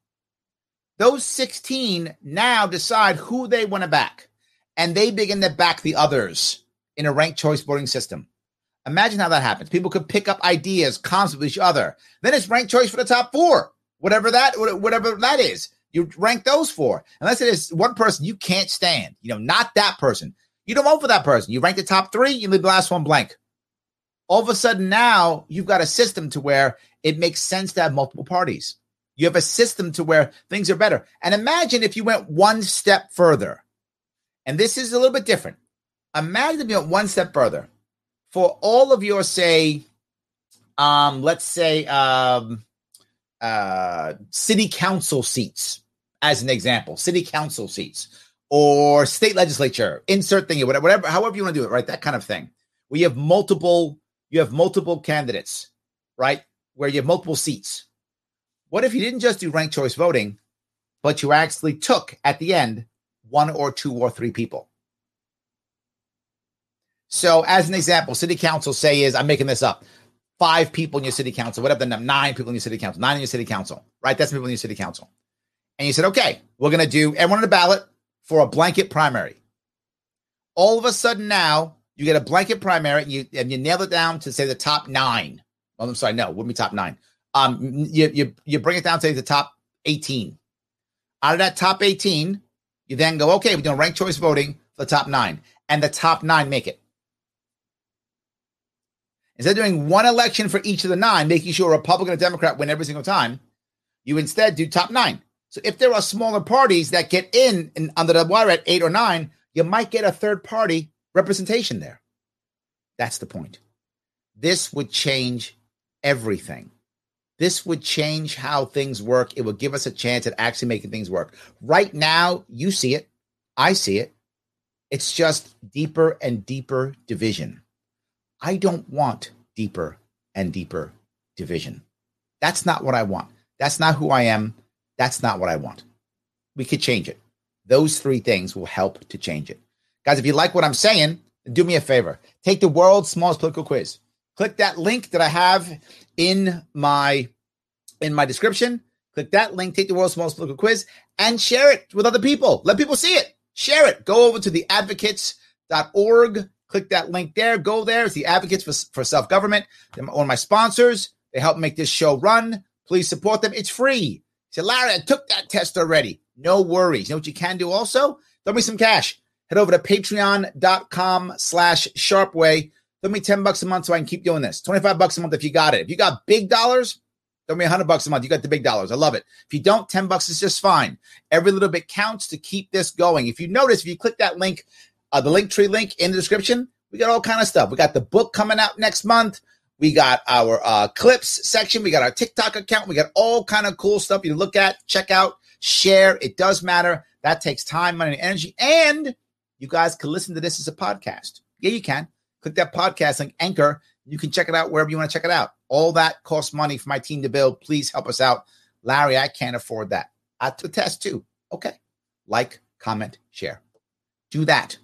Those 16 now decide who they want to back, and they begin to back the others in a ranked choice voting system. Imagine how that happens. People could pick up ideas constantly with each other. Then it's ranked choice for the top four, whatever that whatever that is. You rank those four. Unless it is one person you can't stand, you know, not that person. You don't vote for that person. You rank the top three, you leave the last one blank all of a sudden now you've got a system to where it makes sense to have multiple parties. You have a system to where things are better. And imagine if you went one step further. And this is a little bit different. Imagine if you went one step further. For all of your, say, um, let's say, um, uh, city council seats, as an example, city council seats or state legislature, insert thing, whatever, whatever, however you want to do it, right? That kind of thing. We have multiple, you have multiple candidates, right? Where you have multiple seats. What if you didn't just do ranked choice voting, but you actually took at the end one or two or three people? So, as an example, city council say is I'm making this up. Five people in your city council, whatever the number, nine people in your city council, nine in your city council, right? That's people in your city council. And you said, okay, we're going to do everyone on the ballot for a blanket primary. All of a sudden now, you get a blanket primary and you and you nail it down to say the top nine. Well, I'm sorry, no, wouldn't be top nine. Um, you you you bring it down to the top 18. Out of that top 18, you then go, okay, we're doing ranked choice voting for the top nine, and the top nine make it. Instead of doing one election for each of the nine, making sure a Republican or Democrat win every single time, you instead do top nine. So if there are smaller parties that get in, in under the wire at eight or nine, you might get a third party representation there. That's the point. This would change everything. This would change how things work. It would give us a chance at actually making things work. Right now, you see it. I see it. It's just deeper and deeper division. I don't want deeper and deeper division. That's not what I want. That's not who I am. That's not what I want. We could change it. Those three things will help to change it. Guys, if you like what I'm saying, do me a favor. Take the world's smallest political quiz. Click that link that I have in my in my description. Click that link, take the world's smallest political quiz, and share it with other people. Let people see it. Share it. Go over to the advocates.org Click that link there. Go there. It's the Advocates for, for Self Government. They're one of my sponsors. They help make this show run. Please support them. It's free. Say, Larry, I took that test already. No worries. You know what you can do also? Throw me some cash. Head over to patreon.com slash sharpeway. Throw me 10 bucks a month so I can keep doing this. 25 bucks a month if you got it. If you got big dollars, throw me 100 bucks a month. You got the big dollars. I love it. If you don't, 10 bucks is just fine. Every little bit counts to keep this going. If you notice, if you click that link, uh, the link tree link in the description. We got all kind of stuff. We got the book coming out next month. We got our uh, clips section. We got our TikTok account. We got all kind of cool stuff you look at, check out, share. It does matter. That takes time, money, and energy. And you guys can listen to this as a podcast. Yeah, you can. Click that podcast link, Anchor. You can check it out wherever you want to check it out. All that costs money for my team to build. Please help us out. Larry, I can't afford that. I took test too. Okay. Like, comment, share. Do that.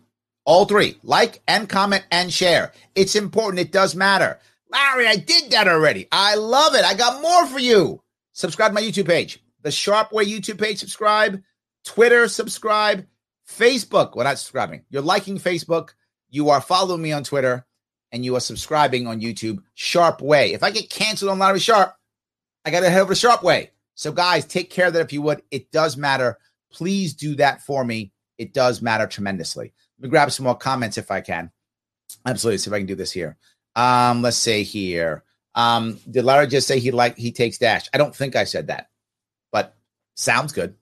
All three like and comment and share. It's important. It does matter. Larry, I did that already. I love it. I got more for you. Subscribe to my YouTube page, the Sharpe Way YouTube page. Subscribe. Twitter, subscribe. Facebook, well, not subscribing. You're liking Facebook. You are following me on Twitter and you are subscribing on YouTube. Sharpe Way. If I get canceled on Larry Sharpe, I got to head over to Sharpe Way. So, guys, take care of that if you would. It does matter. Please do that for me. It does matter tremendously. Let me grab some more comments if I can. Absolutely. See if I can do this here. Um, let's say here. Um, did Larry just say he like he takes dash? I don't think I said that, but sounds good.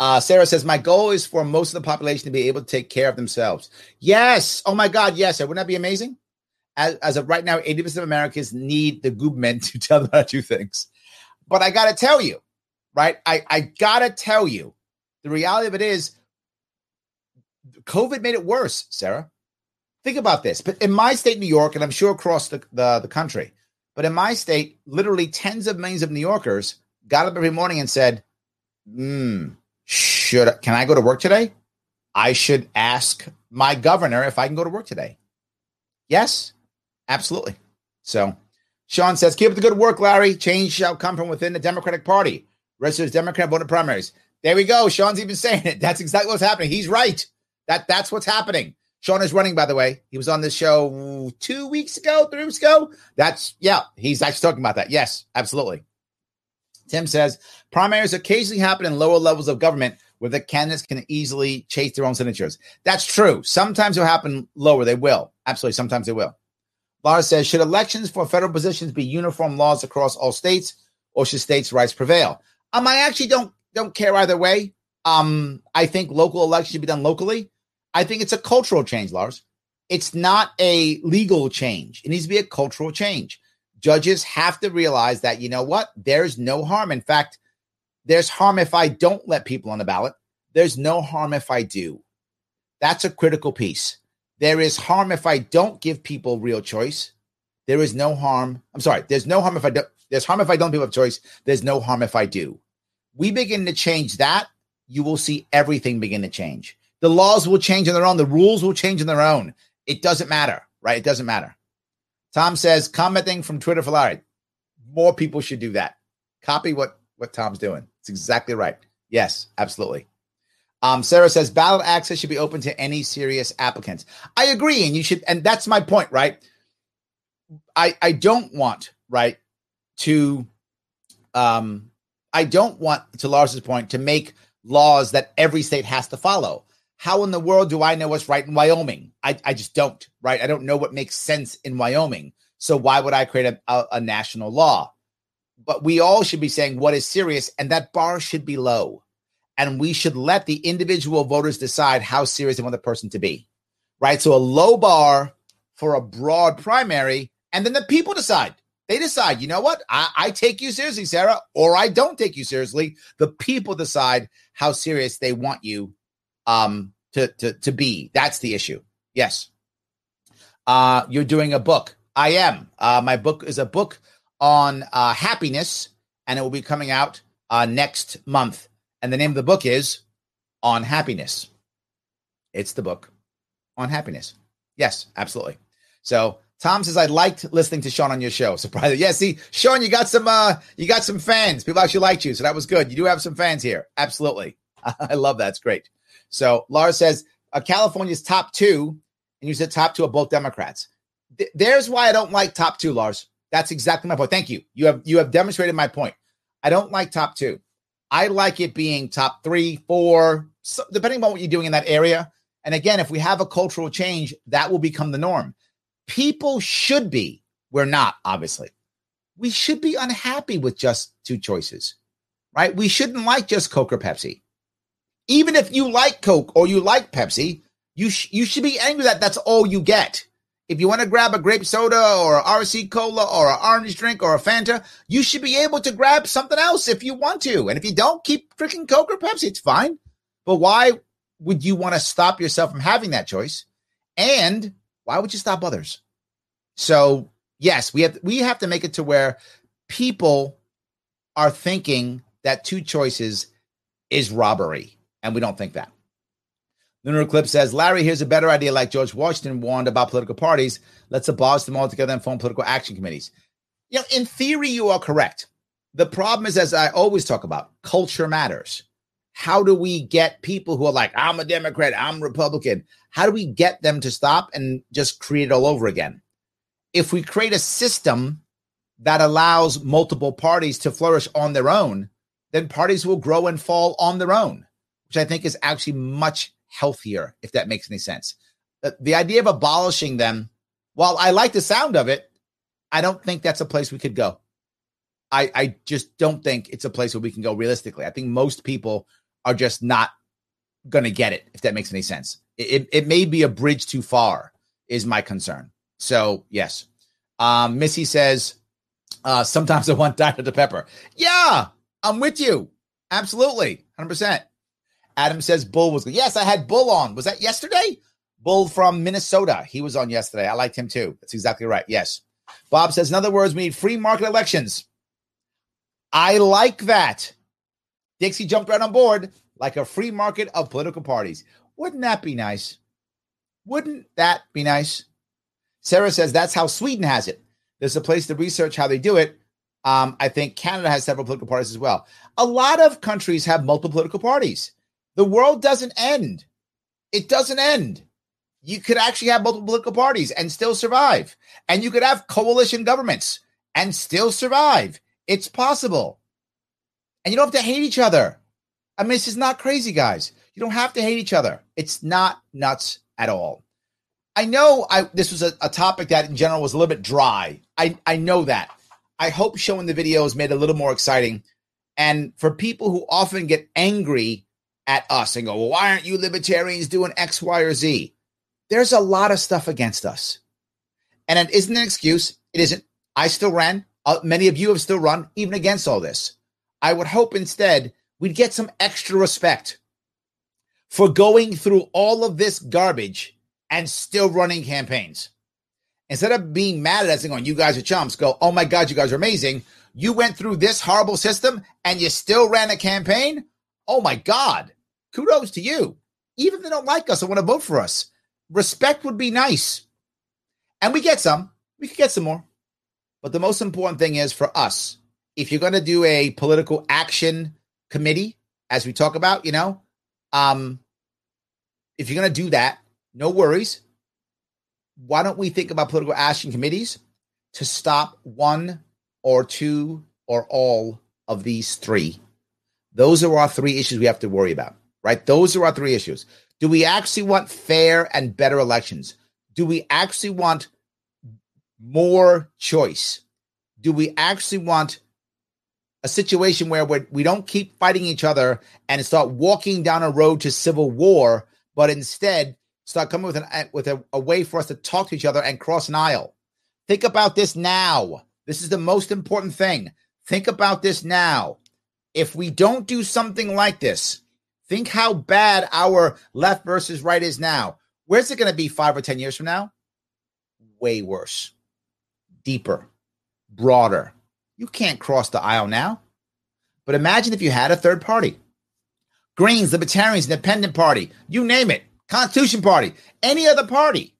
Uh, Sarah says, My goal is for most of the population to be able to take care of themselves. Yes. Oh my God. Yes. Wouldn't that be amazing? As, as of right now, 80% of Americans need the government to tell them how to do things. But I got to tell you, right? I, I got to tell you, the reality of it is COVID made it worse, Sarah. Think about this. But in my state, New York, and I'm sure across the, the, the country, but in my state, literally tens of millions of New Yorkers got up every morning and said, hmm, should can I go to work today? I should ask my governor if I can go to work today. Yes, absolutely. So Sean says, keep up the good work, Larry. Change shall come from within the Democratic Party. Registered Democrat voted primaries. There we go. Sean's even saying it. That's exactly what's happening. He's right. That that's what's happening. Sean is running, by the way. He was on this show two weeks ago, three weeks ago. That's yeah, he's actually talking about that. Yes, absolutely. Tim says primaries occasionally happen in lower levels of government where the candidates can easily chase their own signatures. That's true. Sometimes it'll happen lower. They will. Absolutely. Sometimes they will. Lars says, should elections for federal positions be uniform laws across all states or should states' rights prevail? Um, I actually don't don't care either way. Um, I think local elections should be done locally. I think it's a cultural change, Lars. It's not a legal change. It needs to be a cultural change. Judges have to realize that, you know what? There's no harm. In fact, there's harm if I don't let people on the ballot. There's no harm if I do. That's a critical piece. There is harm if I don't give people real choice. There is no harm. I'm sorry. There's no harm if I don't. There's harm if I don't give up choice. There's no harm if I do. We begin to change that. You will see everything begin to change. The laws will change on their own. The rules will change on their own. It doesn't matter, right? It doesn't matter. Tom says commenting from Twitter for Larry. More people should do that. Copy what what Tom's doing. It's exactly right. Yes, absolutely. Um, Sarah says ballot access should be open to any serious applicants. I agree, and you should, and that's my point, right? I I don't want right to um I don't want to Lars's point to make laws that every state has to follow. How in the world do I know what's right in Wyoming? I, I just don't, right? I don't know what makes sense in Wyoming. So why would I create a, a, a national law? But we all should be saying what is serious, and that bar should be low. And we should let the individual voters decide how serious they want the person to be, right? So a low bar for a broad primary, and then the people decide. They decide, you know what? I, I, take you seriously, Sarah, or I don't take you seriously. The people decide how serious they want you um, to, to, to be. That's the issue. Yes. Uh, you're doing a book. I am. Uh, my book is a book on uh, happiness, and it will be coming out uh, next month. And the name of the book is On Happiness. It's the book on happiness. Yes, absolutely. So Tom says I liked listening to Sean on your show. Surprised. Yeah, see, Sean, you got some uh you got some fans. People actually liked you, so that was good. You do have some fans here. Absolutely. I love that. It's great. So Lars says uh, California's top two, and you said top two are both Democrats. Th- there's why I don't like top two, Lars. That's exactly my point. Thank you. You have you have demonstrated my point. I don't like top two. I like it being top three, four, so, depending on what you're doing in that area. And again, if we have a cultural change, that will become the norm. People should be, we're not, obviously. We should be unhappy with just two choices, right? We shouldn't like just Coke or Pepsi. Even if you like Coke or you like Pepsi, you, sh- you should be angry that that's all you get. If you want to grab a grape soda or a RC cola or an orange drink or a Fanta, you should be able to grab something else if you want to. And if you don't, keep drinking Coke or Pepsi. It's fine. But why would you want to stop yourself from having that choice? And why would you stop others? So yes, we have we have to make it to where people are thinking that two choices is robbery, and we don't think that. Lunar Eclipse says, Larry, here's a better idea like George Washington warned about political parties. Let's abolish them altogether and form political action committees. You know, in theory, you are correct. The problem is, as I always talk about, culture matters. How do we get people who are like, I'm a Democrat, I'm Republican? How do we get them to stop and just create it all over again? If we create a system that allows multiple parties to flourish on their own, then parties will grow and fall on their own, which I think is actually much healthier, if that makes any sense. The, the idea of abolishing them, while I like the sound of it, I don't think that's a place we could go. I, I just don't think it's a place where we can go realistically. I think most people are just not going to get it, if that makes any sense. It, it may be a bridge too far, is my concern. So, yes. Um, Missy says, uh, sometimes I want Dr. Pepper. Yeah, I'm with you. Absolutely. 100%. Adam says Bull was good. Yes, I had Bull on. Was that yesterday? Bull from Minnesota. He was on yesterday. I liked him too. That's exactly right. Yes. Bob says, in other words, we need free market elections. I like that. Dixie jumped right on board like a free market of political parties. Wouldn't that be nice? Wouldn't that be nice? Sarah says that's how Sweden has it. There's a place to research how they do it. Um, I think Canada has several political parties as well. A lot of countries have multiple political parties. The world doesn't end. It doesn't end. You could actually have multiple political parties and still survive. And you could have coalition governments and still survive. It's possible. And you don't have to hate each other. I mean, this is not crazy, guys. You don't have to hate each other. It's not nuts at all. I know I this was a, a topic that in general was a little bit dry. I, I know that. I hope showing the videos made it a little more exciting And for people who often get angry at us and go, well, why aren't you libertarians doing X, Y, or Z? There's a lot of stuff against us. And it isn't an excuse. It isn't. I still ran. Uh, many of you have still run, even against all this. I would hope instead we'd get some extra respect for going through all of this garbage and still running campaigns. Instead of being mad at us and going, you guys are chumps, go, oh my God, you guys are amazing. You went through this horrible system and you still ran a campaign. Oh my God. Kudos to you. Even if they don't like us or want to vote for us, respect would be nice. And we get some. We could get some more. But the most important thing is for us, if you're going to do a political action committee, as we talk about, you know, um, if you're going to do that, no worries. Why don't we think about political action committees to stop one or two or all of these three? Those are our three issues we have to worry about, right? Those are our three issues. Do we actually want fair and better elections? Do we actually want more choice? Do we actually want a situation where we're, we do not keep fighting each other and start walking down a road to civil war, but instead start coming with an with a, a way for us to talk to each other and cross an aisle? Think about this now. This is the most important thing. Think about this now. If we don't do something like this, think how bad our left versus right is now. Where's it going to be five or 10 years from now? Way worse, deeper, broader. You can't cross the aisle now. But imagine if you had a third party Greens, Libertarians, Independent Party, you name it, Constitution Party, any other party.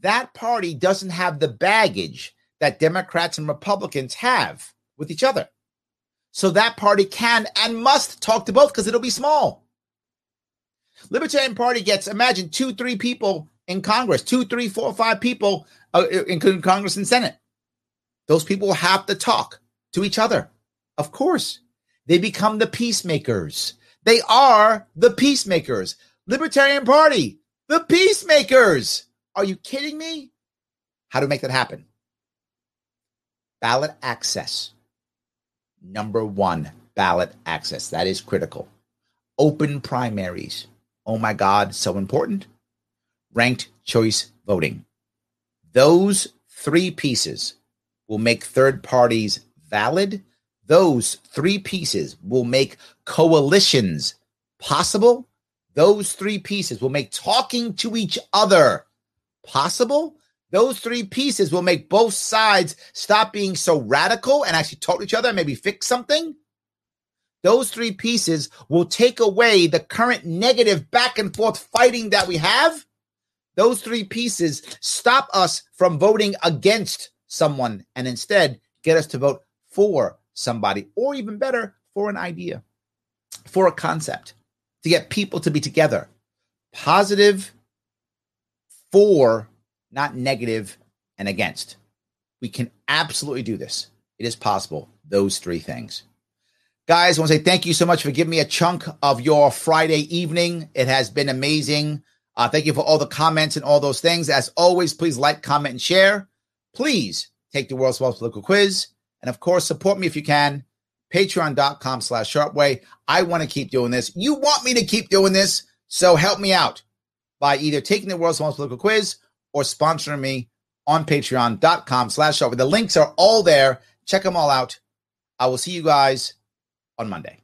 That party doesn't have the baggage that Democrats and Republicans have with each other. So that party can and must talk to both because it'll be small. Libertarian Party gets, imagine, two, three people in Congress, two, three, four, five people, uh, including Congress and Senate. Those people have to talk to each other. Of course, they become the peacemakers. They are the peacemakers. Libertarian Party, the peacemakers. Are you kidding me? How to make that happen? Ballot access. Number one, ballot access. That is critical. Open primaries. Oh my God, so important. Ranked choice voting. Those three pieces will make third parties valid. Those three pieces will make coalitions possible. Those three pieces will make talking to each other possible. Those three pieces will make both sides stop being so radical and actually talk to each other and maybe fix something. Those three pieces will take away the current negative back and forth fighting that we have. Those three pieces stop us from voting against someone and instead get us to vote for somebody, or even better, for an idea, for a concept, to get people to be together. Positive for, not negative and against. We can absolutely do this. It is possible. Those three things. Guys, I want to say thank you so much for giving me a chunk of your Friday evening. It has been amazing. Uh, thank you for all the comments and all those things. As always, please like, comment, and share. Please take the World's Most Political Quiz. And of course, support me if you can. Patreon.com slash Sharpeway. I want to keep doing this. You want me to keep doing this. So help me out by either taking the World's Most Political Quiz or sponsoring me on patreon.com slash Sharpeway. The links are all there. Check them all out. I will see you guys on Monday.